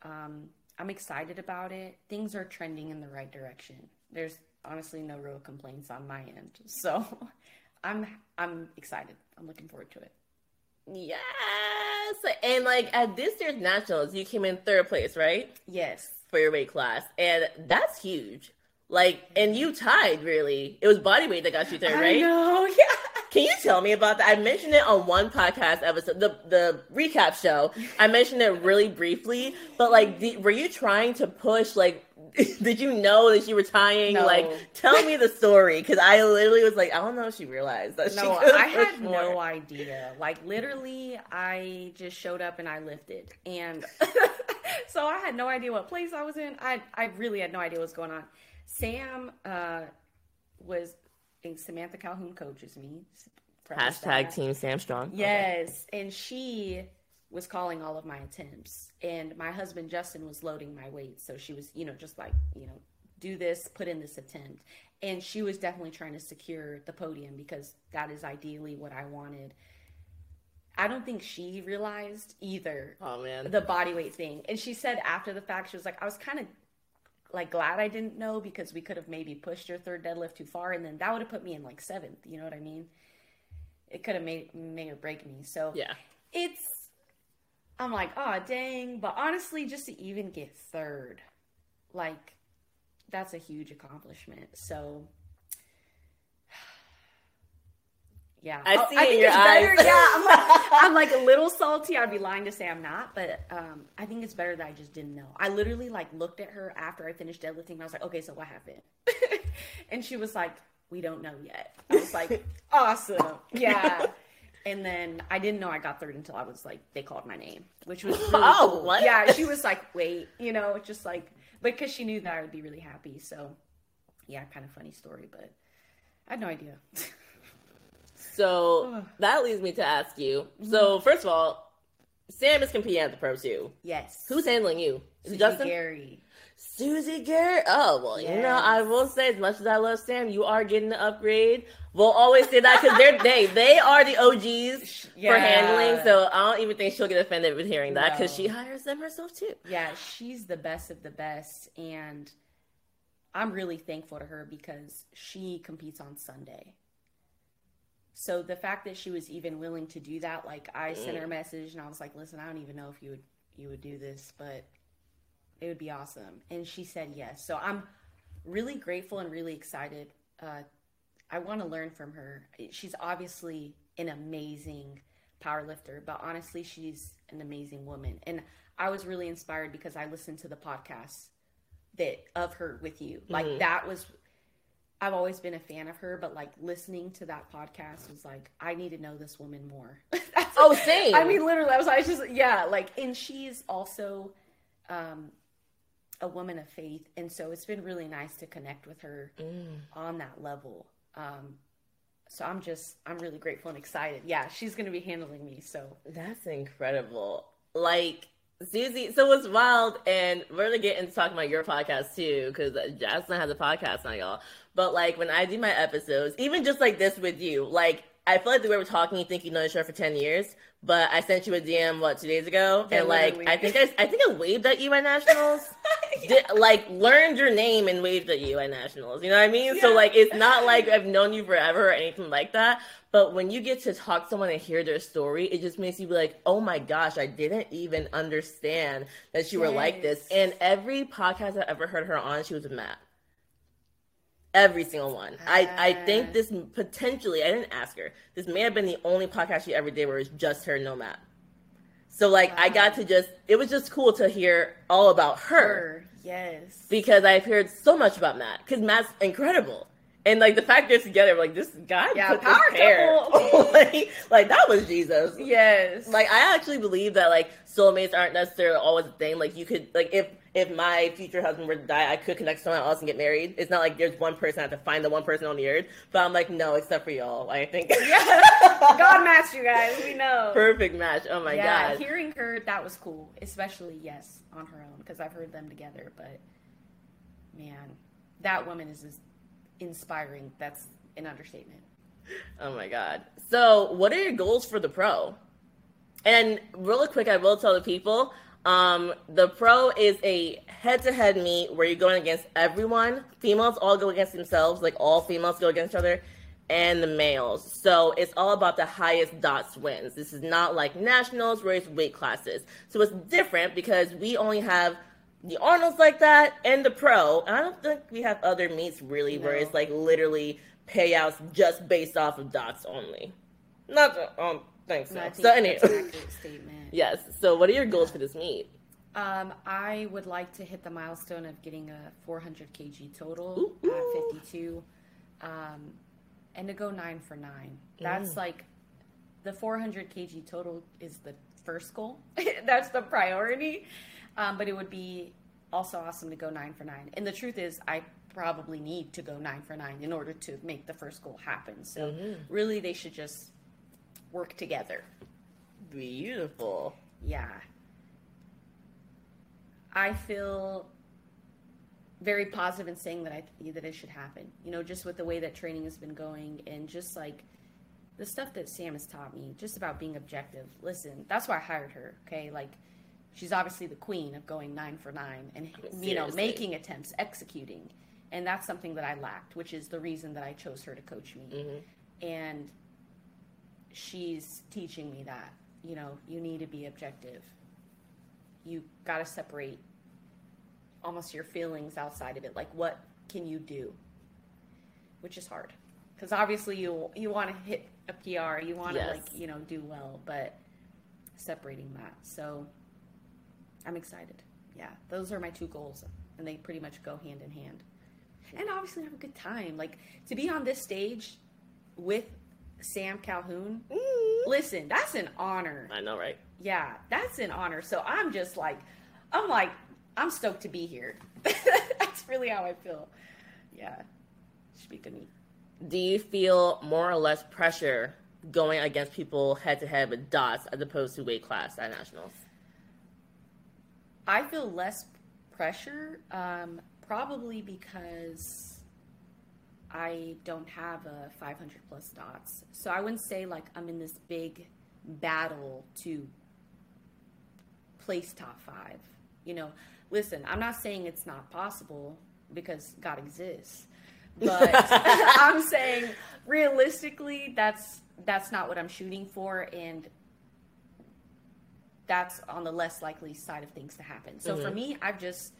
Um, I'm excited about it. Things are trending in the right direction. There's honestly no real complaints on my end. So I'm I'm excited. I'm looking forward to it. Yes. And like at this year's nationals, you came in third place, right? Yes. For your weight class. And that's huge. Like, and you tied really. It was body weight that got you third, right? I know, yeah. Can you tell me about that? I mentioned it on one podcast episode, the the recap show. I mentioned it really briefly, but like, did, were you trying to push? Like, did you know that you were tying? No. Like, tell me the story because I literally was like, I don't know if she realized that. No, I had more. no idea. Like, literally, I just showed up and I lifted, and so I had no idea what place I was in. I I really had no idea what was going on. Sam uh, was Samantha Calhoun coaches me. Hashtag Team Sam Strong. Yes, okay. and she was calling all of my attempts, and my husband Justin was loading my weights. So she was, you know, just like you know, do this, put in this attempt, and she was definitely trying to secure the podium because that is ideally what I wanted. I don't think she realized either. Oh man, the body weight thing. And she said after the fact, she was like, I was kind of like glad I didn't know because we could have maybe pushed your third deadlift too far, and then that would have put me in like seventh. You know what I mean? It could have made made or break me. So yeah, it's. I'm like, oh dang! But honestly, just to even get third, like, that's a huge accomplishment. So yeah, I oh, see I in your eyes. Better, yeah, I'm like, I'm like a little salty. I'd be lying to say I'm not, but um, I think it's better that I just didn't know. I literally like looked at her after I finished deadlifting. And I was like, okay, so what happened? and she was like, we don't know yet. I was like, awesome, yeah. And then I didn't know I got third until I was like, they called my name, which was really oh, cool. What? Yeah, she was like, wait, you know, just like because she knew that I would be really happy. So, yeah, kind of funny story, but I had no idea. So that leads me to ask you. So mm-hmm. first of all, Sam is competing at the Pro too. Yes. Who's handling you? Is Susie Justin? Gary. Susie Gary. Oh well, yes. you know I will say as much as I love Sam, you are getting the upgrade. We'll always say that because they're they they are the OGs yeah. for handling. So I don't even think she'll get offended with hearing that because no. she hires them herself too. Yeah, she's the best of the best, and I'm really thankful to her because she competes on Sunday. So the fact that she was even willing to do that, like I sent her a message and I was like, "Listen, I don't even know if you would you would do this, but it would be awesome." And she said yes. So I'm really grateful and really excited. Uh, I want to learn from her. She's obviously an amazing power lifter, but honestly, she's an amazing woman. And I was really inspired because I listened to the podcast that of her with you. Like mm-hmm. that was I've always been a fan of her, but like listening to that podcast was like, I need to know this woman more. oh, same. I mean, literally, I was, I was just, yeah, like, and she's also um, a woman of faith. And so it's been really nice to connect with her mm. on that level. Um, so I'm just, I'm really grateful and excited. Yeah, she's going to be handling me. So that's incredible. Like, Susie, so what's wild, and we're gonna get into talking about your podcast too, because Jazzlyn has a podcast now, y'all. But like when I do my episodes, even just like this with you, like I feel like the way we're talking, you think you know each other for ten years, but I sent you a DM what two days ago, yeah, and like I think I, I think I waved at you at nationals. did, like learned your name and waved at you at nationals. You know what I mean? Yeah. So like it's not like I've known you forever or anything like that. But when you get to talk to someone and hear their story, it just makes you be like, oh my gosh, I didn't even understand that you were like this. And every podcast I ever heard her on, she was with Matt. Every single one. I, I think this potentially, I didn't ask her. This may have been the only podcast she ever did where it's just her, no Matt. So like I got to just, it was just cool to hear all about her Her, yes. because I've heard so much about Matt because Matt's incredible. And like the fact they're together, like this guy Yeah, put power couple. like, like that was Jesus. Yes. Like I actually believe that like soulmates aren't necessarily always a thing. Like you could like if if my future husband were to die, I could connect to someone else and get married. It's not like there's one person I have to find the one person on the earth. But I'm like no, except for y'all. I think yeah. God matched you guys. We know. perfect match. Oh my yeah, god. hearing her that was cool, especially yes on her own because I've heard them together. But man, that woman is just inspiring. That's an understatement. Oh my god. So, what are your goals for the pro? And really quick, I will tell the people, um, the pro is a head-to-head meet where you're going against everyone. Females all go against themselves, like all females go against each other, and the males. So it's all about the highest dots wins. This is not like nationals where it's weight classes. So it's different because we only have the Arnold's like that and the pro. And I don't think we have other meets really where it's like literally payouts just based off of dots only. Not that I don't think so. Think so that's anyway, statement. yes. So what are your goals for this meet? Um, I would like to hit the milestone of getting a 400 kg total Ooh, ooh. at 52, um, and to go nine for nine. That's Mm. like the 400 kg total is the first goal. That's the priority. Um, but it would be also awesome to go nine for nine. And the truth is, I probably need to go nine for nine in order to make the first goal happen. So Mhm. really, they should just work together. Beautiful. Yeah. I feel very positive in saying that I that it should happen. You know, just with the way that training has been going and just like the stuff that Sam has taught me, just about being objective. Listen, that's why I hired her. Okay, like she's obviously the queen of going nine for nine and you know making attempts, executing, and that's something that I lacked, which is the reason that I chose her to coach me. hmm And she's teaching me that you know you need to be objective. You got to separate almost your feelings outside of it. Like what can you do? Which is hard. Because obviously you you want to hit a pr you want to Yes. like you know do well but separating that. So i'm excited yeah those are my two goals and they pretty much go hand in hand and obviously have a good time like to be on this stage with sam calhoun mm-hmm. listen that's an honor I know, right? yeah, that's an honor. So I'm just like, I'm like, I'm stoked to be here. that's really how I feel. Yeah, should be good meet. Do you feel more or less pressure going against people head to head with dots as opposed to weight class at nationals? I feel less pressure, um, probably because I don't have a 500 plus dots. So I wouldn't say like I'm in this big battle to place top five. You know, listen, I'm not saying it's not possible because God exists, but I'm saying realistically, that's that's not what I'm shooting for, and that's on the less likely side of things to happen. So for Mhm. me, I've just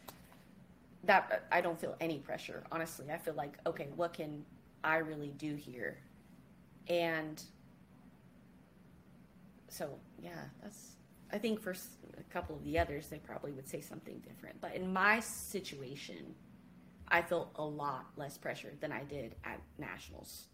that I don't feel any pressure. Honestly, I feel like okay, what can I really do here? And so yeah, that's I think for a couple of the others, they probably would say something different. But in my situation, I felt a lot less pressure than I did at nationals.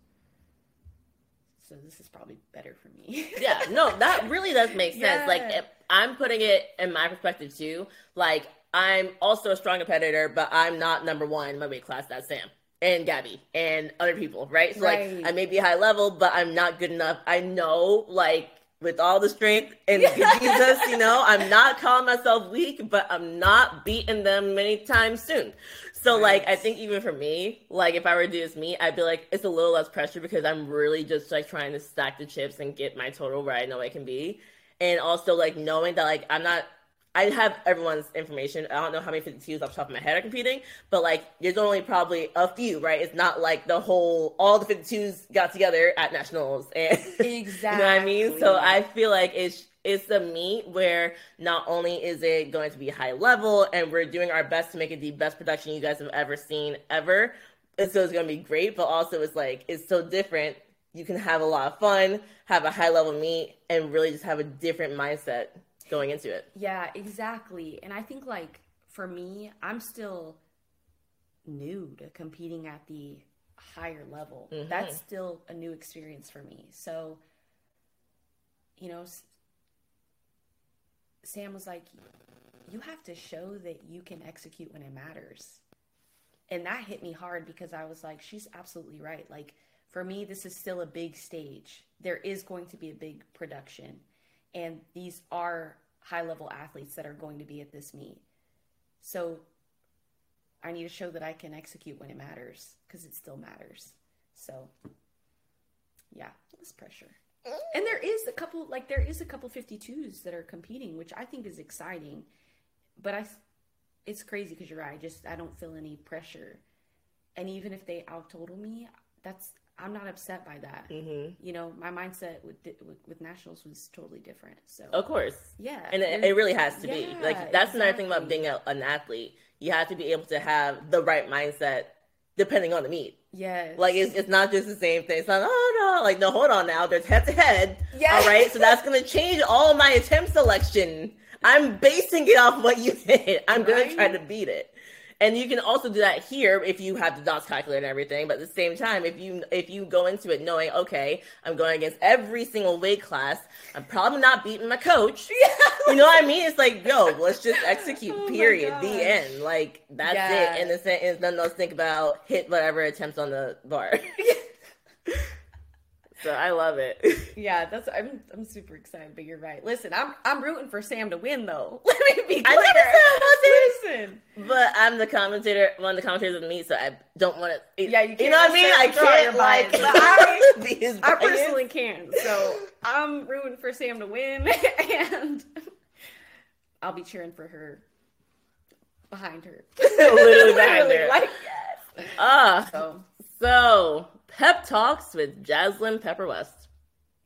So this is probably better for me. yeah, no, that really does make sense. Like, Yeah. if I'm putting it in my perspective too. Like, I'm also a strong competitor, but I'm not number one in my weight class. That's Sam and Gabby and other people, right? So, Right. like, I may be high level, but I'm not good enough. I know, like, with all the strength in Jesus, you know, I'm not calling myself weak, but I'm not beating them many times soon. So, like, I think even for me, like, if I were to do this meet, I'd be like, it's a little less pressure because I'm really just like trying to stack the chips and get my total where I know I can be. And also, like, knowing that, like, I'm not I have everyone's information. I don't know how many 52s off the top of my head are competing, but like there's only probably a few, right? It's not like the whole all the 52s got together at nationals and Exactly. you know what I mean? So I feel like it's it's a meet where not only is it going to be high level and we're doing our best to make it the best production you guys have ever seen ever. And so it's gonna be great, but also it's like it's so different. You can have a lot of fun, have a high level meet, and really just have a different mindset going into it. Yeah, exactly. And I think like for me, I'm still new to competing at the higher level. Mhm. That's still a new experience for me. So, you know, Sam was like, you have to show that you can execute when it matters. And that hit me hard because I was like, she's absolutely right. Like, for me, this is still a big stage. There is going to be a big production. And these are high level athletes that are going to be at this meet. So I need to show that I can execute when it matters because it still matters. So, yeah, it's pressure. And there is a couple, like, there is a couple 52s that are competing, which I think is exciting. But I, it's crazy because you're right. I just, I don't feel any pressure. And even if they out total me, that's, I'm not upset by that. hmm You know, my mindset with, with with nationals was totally different. So Of course. yeah, And it, it really has to be. Like that's another thing about being a, an athlete. You have to be able to have the right mindset depending on the meet. yes, Like it's, it's not just the same thing. It's not oh no, like no, hold on now. There's head to head. Yeah, All right, so that's gonna change all my attempt selection. I'm basing it off what you did. I'm gonna try to beat it. And you can also do that here if you have the dots calculator and everything. But at the same time, if you if you go into it knowing, okay, I'm going against every single weight class, I'm probably not beating my coach. You know what I mean? It's like, yo, let's just execute. Oh period. The end. Like that's Yeah. it. And the sen- and then let's think about hit whatever attempts on the bar. so I love it. yeah, that's I'm I'm super excited. But you're right. Listen, I'm I'm rooting for Sam to win though. Let me be clear. I I Listen, But I'm the commentator, one of the commentators of me, so I don't want to. Yeah, you You know what I mean? I necessarily draw your can't like I- I personally can. So I'm rooting for Sam to win, and I'll be cheering for her behind her. Literally behind her. like yes. Ah, So so pep talks with Jazzlyn Pepper West.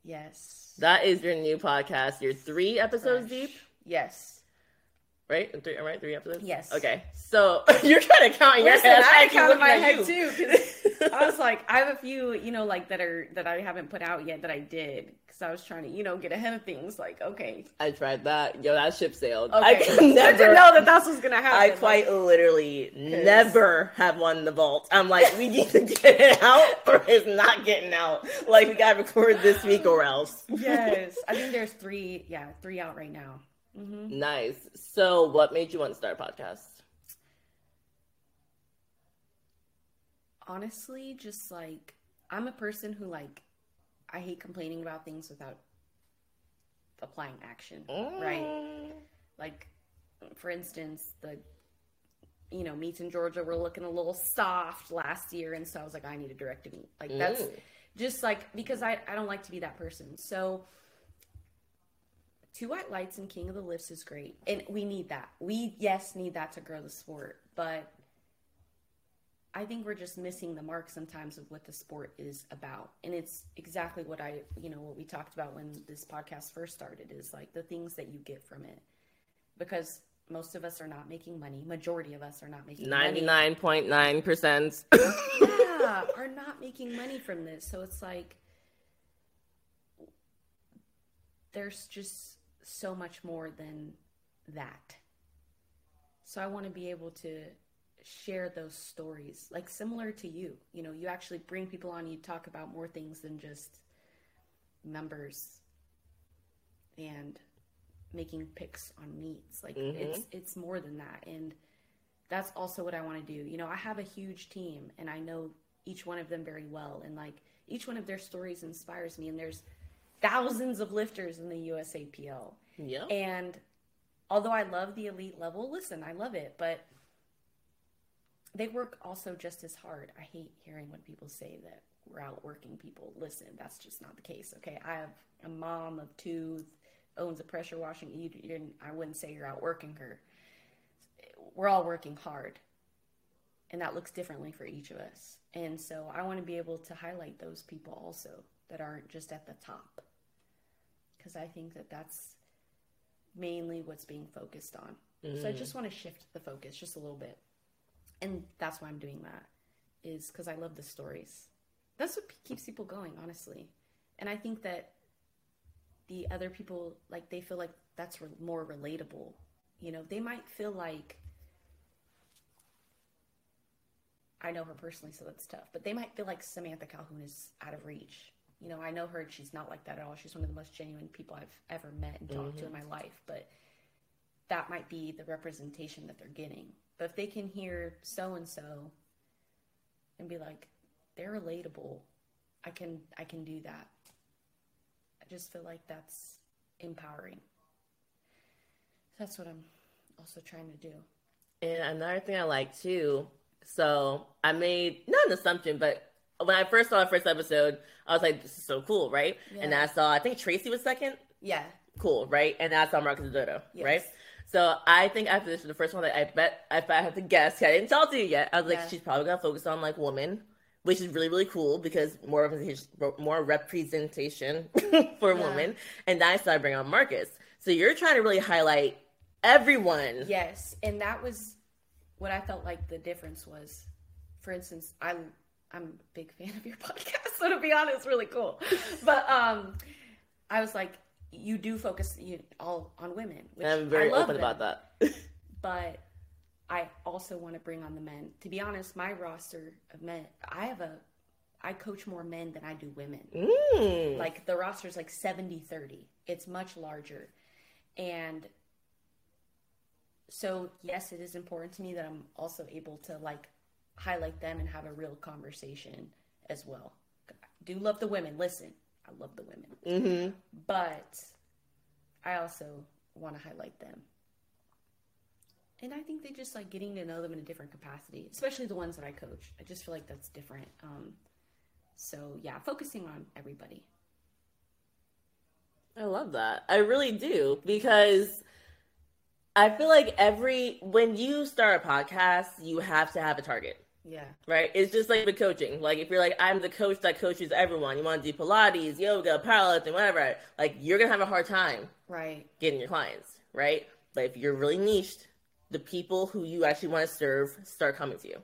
yes, That is your new podcast. You're three episodes Fresh. deep, Yes. right? Three, right? Three episodes. Yes. Okay. So you're trying to count in your Listen, head. I counted looking my head you. too I was like, I have a few, you know, like that are that I haven't put out yet that I did because I was trying to, you know, get ahead of things. Like, okay, I tried that. Yo, that ship sailed. okay, I to never. know that that's what's gonna happen. I Like, quite literally never have won the vault. I'm like, we need to get it out or it's not getting out. Like, we got to record this week or else. yes, I think there's three. Yeah, three out right now. hmm Nice. So, what made you want to start a podcast? Honestly, just like I'm a person who like I hate complaining about things without applying action. Right. Mm. like for instance the you know meets in georgia were looking a little soft last year and so i was like i need a direct to meet like that's Mm. just like because I, I don't like to be that person so two white lights and king of the lifts is great and we need that we yes need that to grow the sport but i think we're just missing the mark sometimes of what the sport is about and it's exactly what i you know what we talked about when this podcast first started is like the things that you get from it because most of us are not making money majority of us are not making money 99.9%. yeah, are not making money from this. So it's like there's just so much more than that. So I want to be able to share those stories, like similar to you. You know, you actually bring people on, you talk about more things than just numbers and making picks on meets. Like Mhm. it's it's more than that. And that's also what I want to do. You know, I have a huge team and I know each one of them very well and like each one of their stories inspires me and there's thousands of lifters in the USAPL. yeah. And although I love the elite level, listen, I love it, but they work also just as hard. I hate hearing when people say that we're outworking people. Listen, that's just not the case. Okay. I have a mom of two, owns a pressure washing, you, I wouldn't say you're outworking her. We're all working hard, and that looks differently for each of us. And so I want to be able to highlight those people also that aren't just at the top, because I think that that's mainly what's being focused on. Mm. So I just want to shift the focus just a little bit, and that's why I'm doing that, is because I love the stories. That's what keeps people going, honestly. And I think that the other people like they feel like that's re- more relatable you know they might feel like i know her personally so that's tough but they might feel like samantha calhoun is out of reach you know i know her and she's not like that at all she's one of the most genuine people i've ever met and talked mm-hmm. to in my life but that might be the representation that they're getting but if they can hear so and so and be like they're relatable i can i can do that I just feel like that's empowering. That's what I'm also trying to do. And another thing I like too, so I made not an assumption, but when I first saw the first episode, I was like, "This is so cool, right?" Yeah. And I saw, I think Tracy was second. Yeah. Cool, right? And I saw Marcus Dodo, yes. right? So I think after this was the first one that I bet if I have to guess, I didn't tell to you yet. I was like, yeah. she's probably gonna focus on like woman which is really really cool because more representation, more representation for yeah. women. And then I started bringing on Marcus. So you're trying to really highlight everyone. Yes, and that was what I felt like the difference was. For instance, I I'm a big fan of your podcast, so to be honest, really cool. But um, I was like, you do focus you all on women. I'm very open them. about that. but I also want to bring on the men. To be honest, my roster of men, I have a, I coach more men than I do women. Mm. Like the roster is like 70 30. It's much larger. And so, yes, it is important to me that I'm also able to like highlight them and have a real conversation as well. I do love the women. Listen, I love the women. Mm-hmm. But I also want to highlight them and I think they just like getting to know them in a different capacity, especially the ones that I coach. I just feel like that's different. Um, so yeah, focusing on everybody. I love that. I really do because I feel like every when you start a podcast, you have to have a target. Yeah. Right? It's just like the coaching. Like if you're like, I'm the coach that coaches everyone, you want to do Pilates, yoga, powerlifting, whatever, like you're gonna have a hard time right getting your clients, right? But if you're really niched, the people who you actually want to serve start coming to you.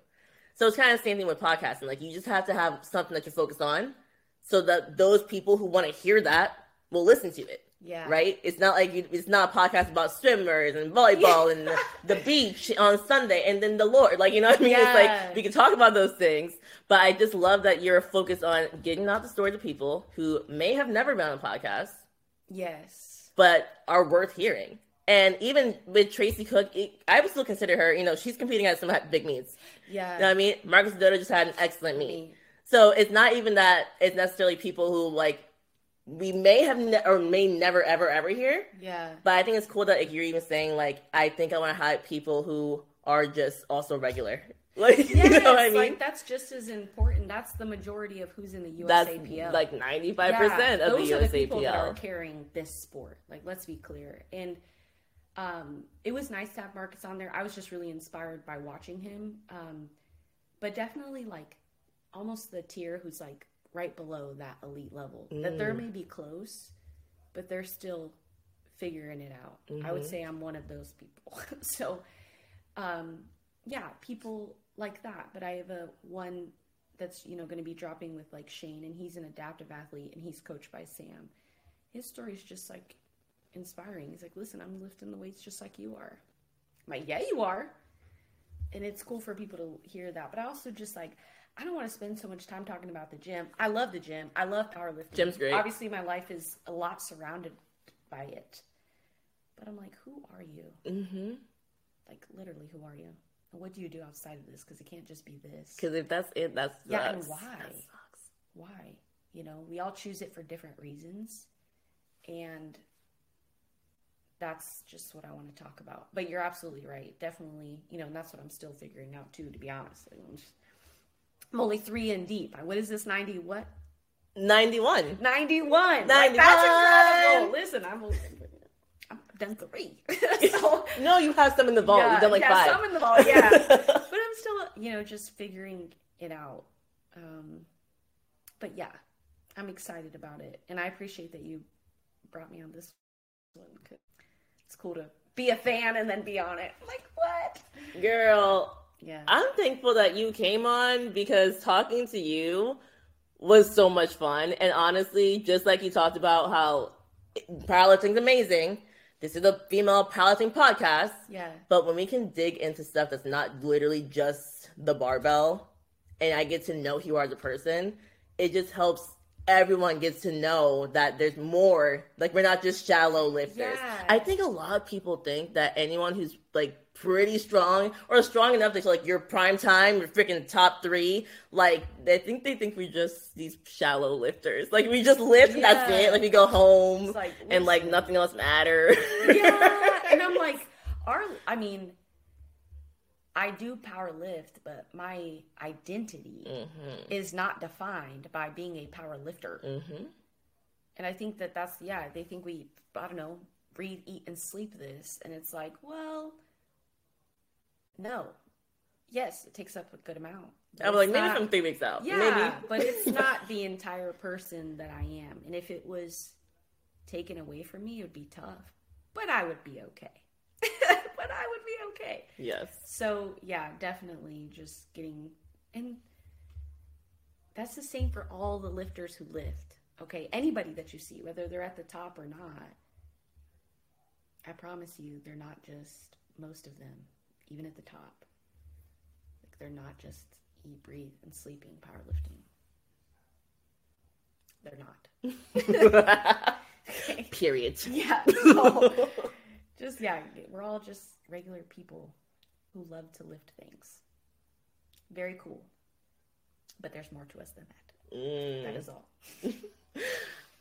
So it's kind of the same thing with podcasting. Like you just have to have something that you're focused on so that those people who want to hear that will listen to it. Yeah. Right? It's not like you, it's not a podcast about swimmers and volleyball and the, the, beach on Sunday and then the Lord. Like, you know what I mean? Yeah. It's like we can talk about those things, but I just love that you're focused on getting out the stories of people who may have never been on a podcast. Yes. But are worth hearing. And even with Tracy Cook, it, I would still consider her, you know, she's competing at some big meets. Yeah. You know what I mean? Marcus Dodo just had an excellent meet. So it's not even that it's necessarily people who like we may have ne- or may never ever ever hear. Yeah. But I think it's cool that like, you're even saying like I think I want to highlight people who are just also regular. Like yes, you know what I mean? Like that's just as important. That's the majority of who's in the USAPL. That's like ninety five percent of the USAPL. Those are the people that are carrying this sport. Like let's be clear. And um, it was nice to have Marcus on there. I was just really inspired by watching him. Um, but definitely like almost the tier who's like right below that elite level. Mm. That they're maybe close, but they're still figuring it out. Mm-hmm. I would mm-hmm. say I'm one of those people. so, um, yeah, people like that. But I have a one that's you know going to be dropping with like Shane, and he's an adaptive athlete, and he's coached by Sam. His story is just like inspiring. He's like, listen, I'm lifting the weights just like you are. I'm like, yeah, you are. And it's cool for people to hear that. But I also just like, I don't want to spend so much time talking about the gym. I love the gym. I love powerlifting. Gym's great. Obviously, my life is a lot surrounded by it. But I'm like, who are you? Mm-hmm. Like, literally, who are you? And what do you do outside of this? Because it can't just be this. Because if that's it, that's yeah. And why? Why? You know, we all choose it for different reasons, and that's just what I want to talk about. But you're absolutely right. Definitely, you know, and that's what I'm still figuring out too, to be honest. I'm, just, I'm only three in deep. What is this 90 what? 91. 91. 91. Like, that's incredible. Listen, I'm done three. so, no, you have some in the vault. yeah, You've done like yeah, five. some in the vault, yeah. but I'm still, you know, just figuring it out. Um, but yeah, I'm excited about it, and I appreciate that you brought me on this one. It's cool to be a fan and then be on it. Like what? Girl, Yeah. I'm thankful that you came on because talking to you was so much fun. And honestly, just like you talked about how powerlifting's amazing, this is a female powerlifting podcast. yeah. But when we can dig into stuff that's not literally just the barbell, and I get to know who you are as a person, it just helps everyone gets to know that there's more. Like we're not just shallow lifters. Yeah. I think a lot of people think that anyone who's like pretty strong or strong enough to like your prime time, your freaking top three, like they think they think we're just these shallow lifters. Like we just lift, and that's it. Like we go home like, and like nothing else matters. yeah and i'm like our i mean i do power lift but my identity hmm is not defined by being a power lifter hmm and i think that that's yeah they think we i don't know breathe eat and sleep this and it's like well no yes it takes up a good amount I was like, maybe not- from three weeks out. yeah Maybe. but it's not the entire person that i am and if it was taken away from me it would be tough but i would be okay but i would be okay Yes. so yeah definitely just getting and that's the same for all the lifters who lift okay anybody that you see whether they're at the top or not i promise you they're not just most of them even at the top. Like they're not just eat breathe and sleeping powerlifting. They're not. Period. yeah. So just yeah we're all just regular people who love to lift things. Very cool. But there's more to us than that. Mm. that is all.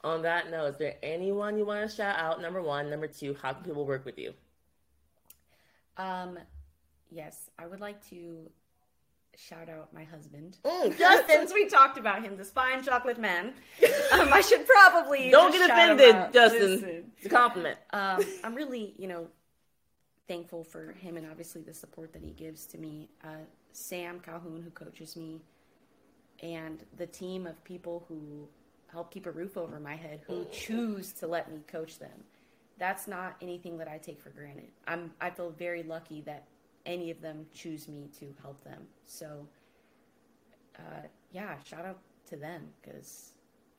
On that note, is there anyone you want to shout out? Number one, number two, how can people work with you? um yes i would like to shout out my husband Mm, Justin, since we talked about him this fine chocolate man um, i should probably don't get offended. Justin. Listen. It's a compliment. um, I'm really, you know, thankful for him and obviously the support that he gives to me. Uh, Sam Calhoun, who coaches me, and the team of people who help keep a roof over my head, who choose to let me coach them. That's not anything that I take for granted. I'm, I feel very lucky that any of them choose me to help them. So, uh, yeah, shout out to them because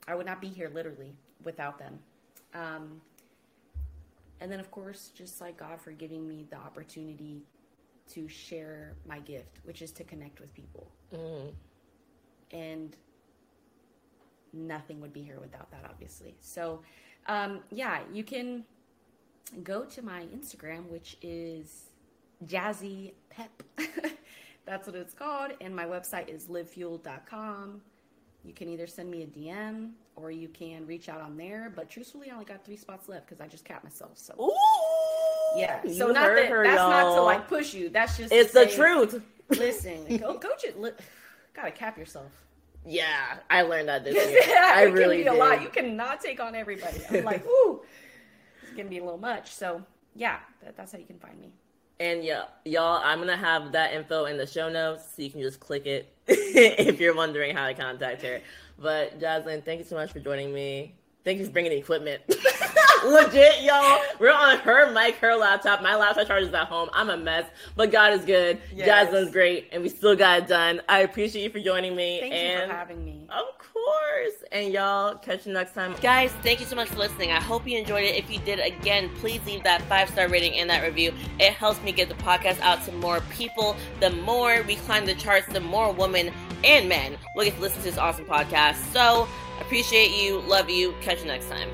I would not be here literally without them. Um, and then, of course, just like God for giving me the opportunity to share my gift, which is to connect with people. Mm. And nothing would be here without that, obviously. So, um, yeah, you can go to my Instagram, which is Jazzy Pep. That's what it's called. And my website is livefuel.com. You can either send me a DM or you can reach out on there. But truthfully, I only got three spots left because I just capped myself. So Ooh, yeah. So not that her, that's not to like push you. That's just It's the say, truth. Listen, go coach it. Li- gotta cap yourself. Yeah, I learned that this year. yeah, I it really can be did. a lot. You cannot take on everybody. I'm like, ooh, it's gonna be a little much. So yeah, that, that's how you can find me. And yeah, y'all, I'm gonna have that info in the show notes, so you can just click it if you're wondering how to contact her. But Jazzlyn, thank you so much for joining me. Thank you for bringing the equipment. Legit, y'all. We're on her mic, her laptop. My laptop charges at home. I'm a mess, but God is good. Yes. Jazzlyn's great, and we still got it done. I appreciate you for joining me. Thank and you for having me. of course. And y'all, catch you next time. Guys, thank you so much for listening. I hope you enjoyed it. If you did, again, please leave that five star rating and that review. It helps me get the podcast out to more people. The more we climb the charts, the more women and men will get to listen to this awesome podcast. So, appreciate you, love you. Catch you next time.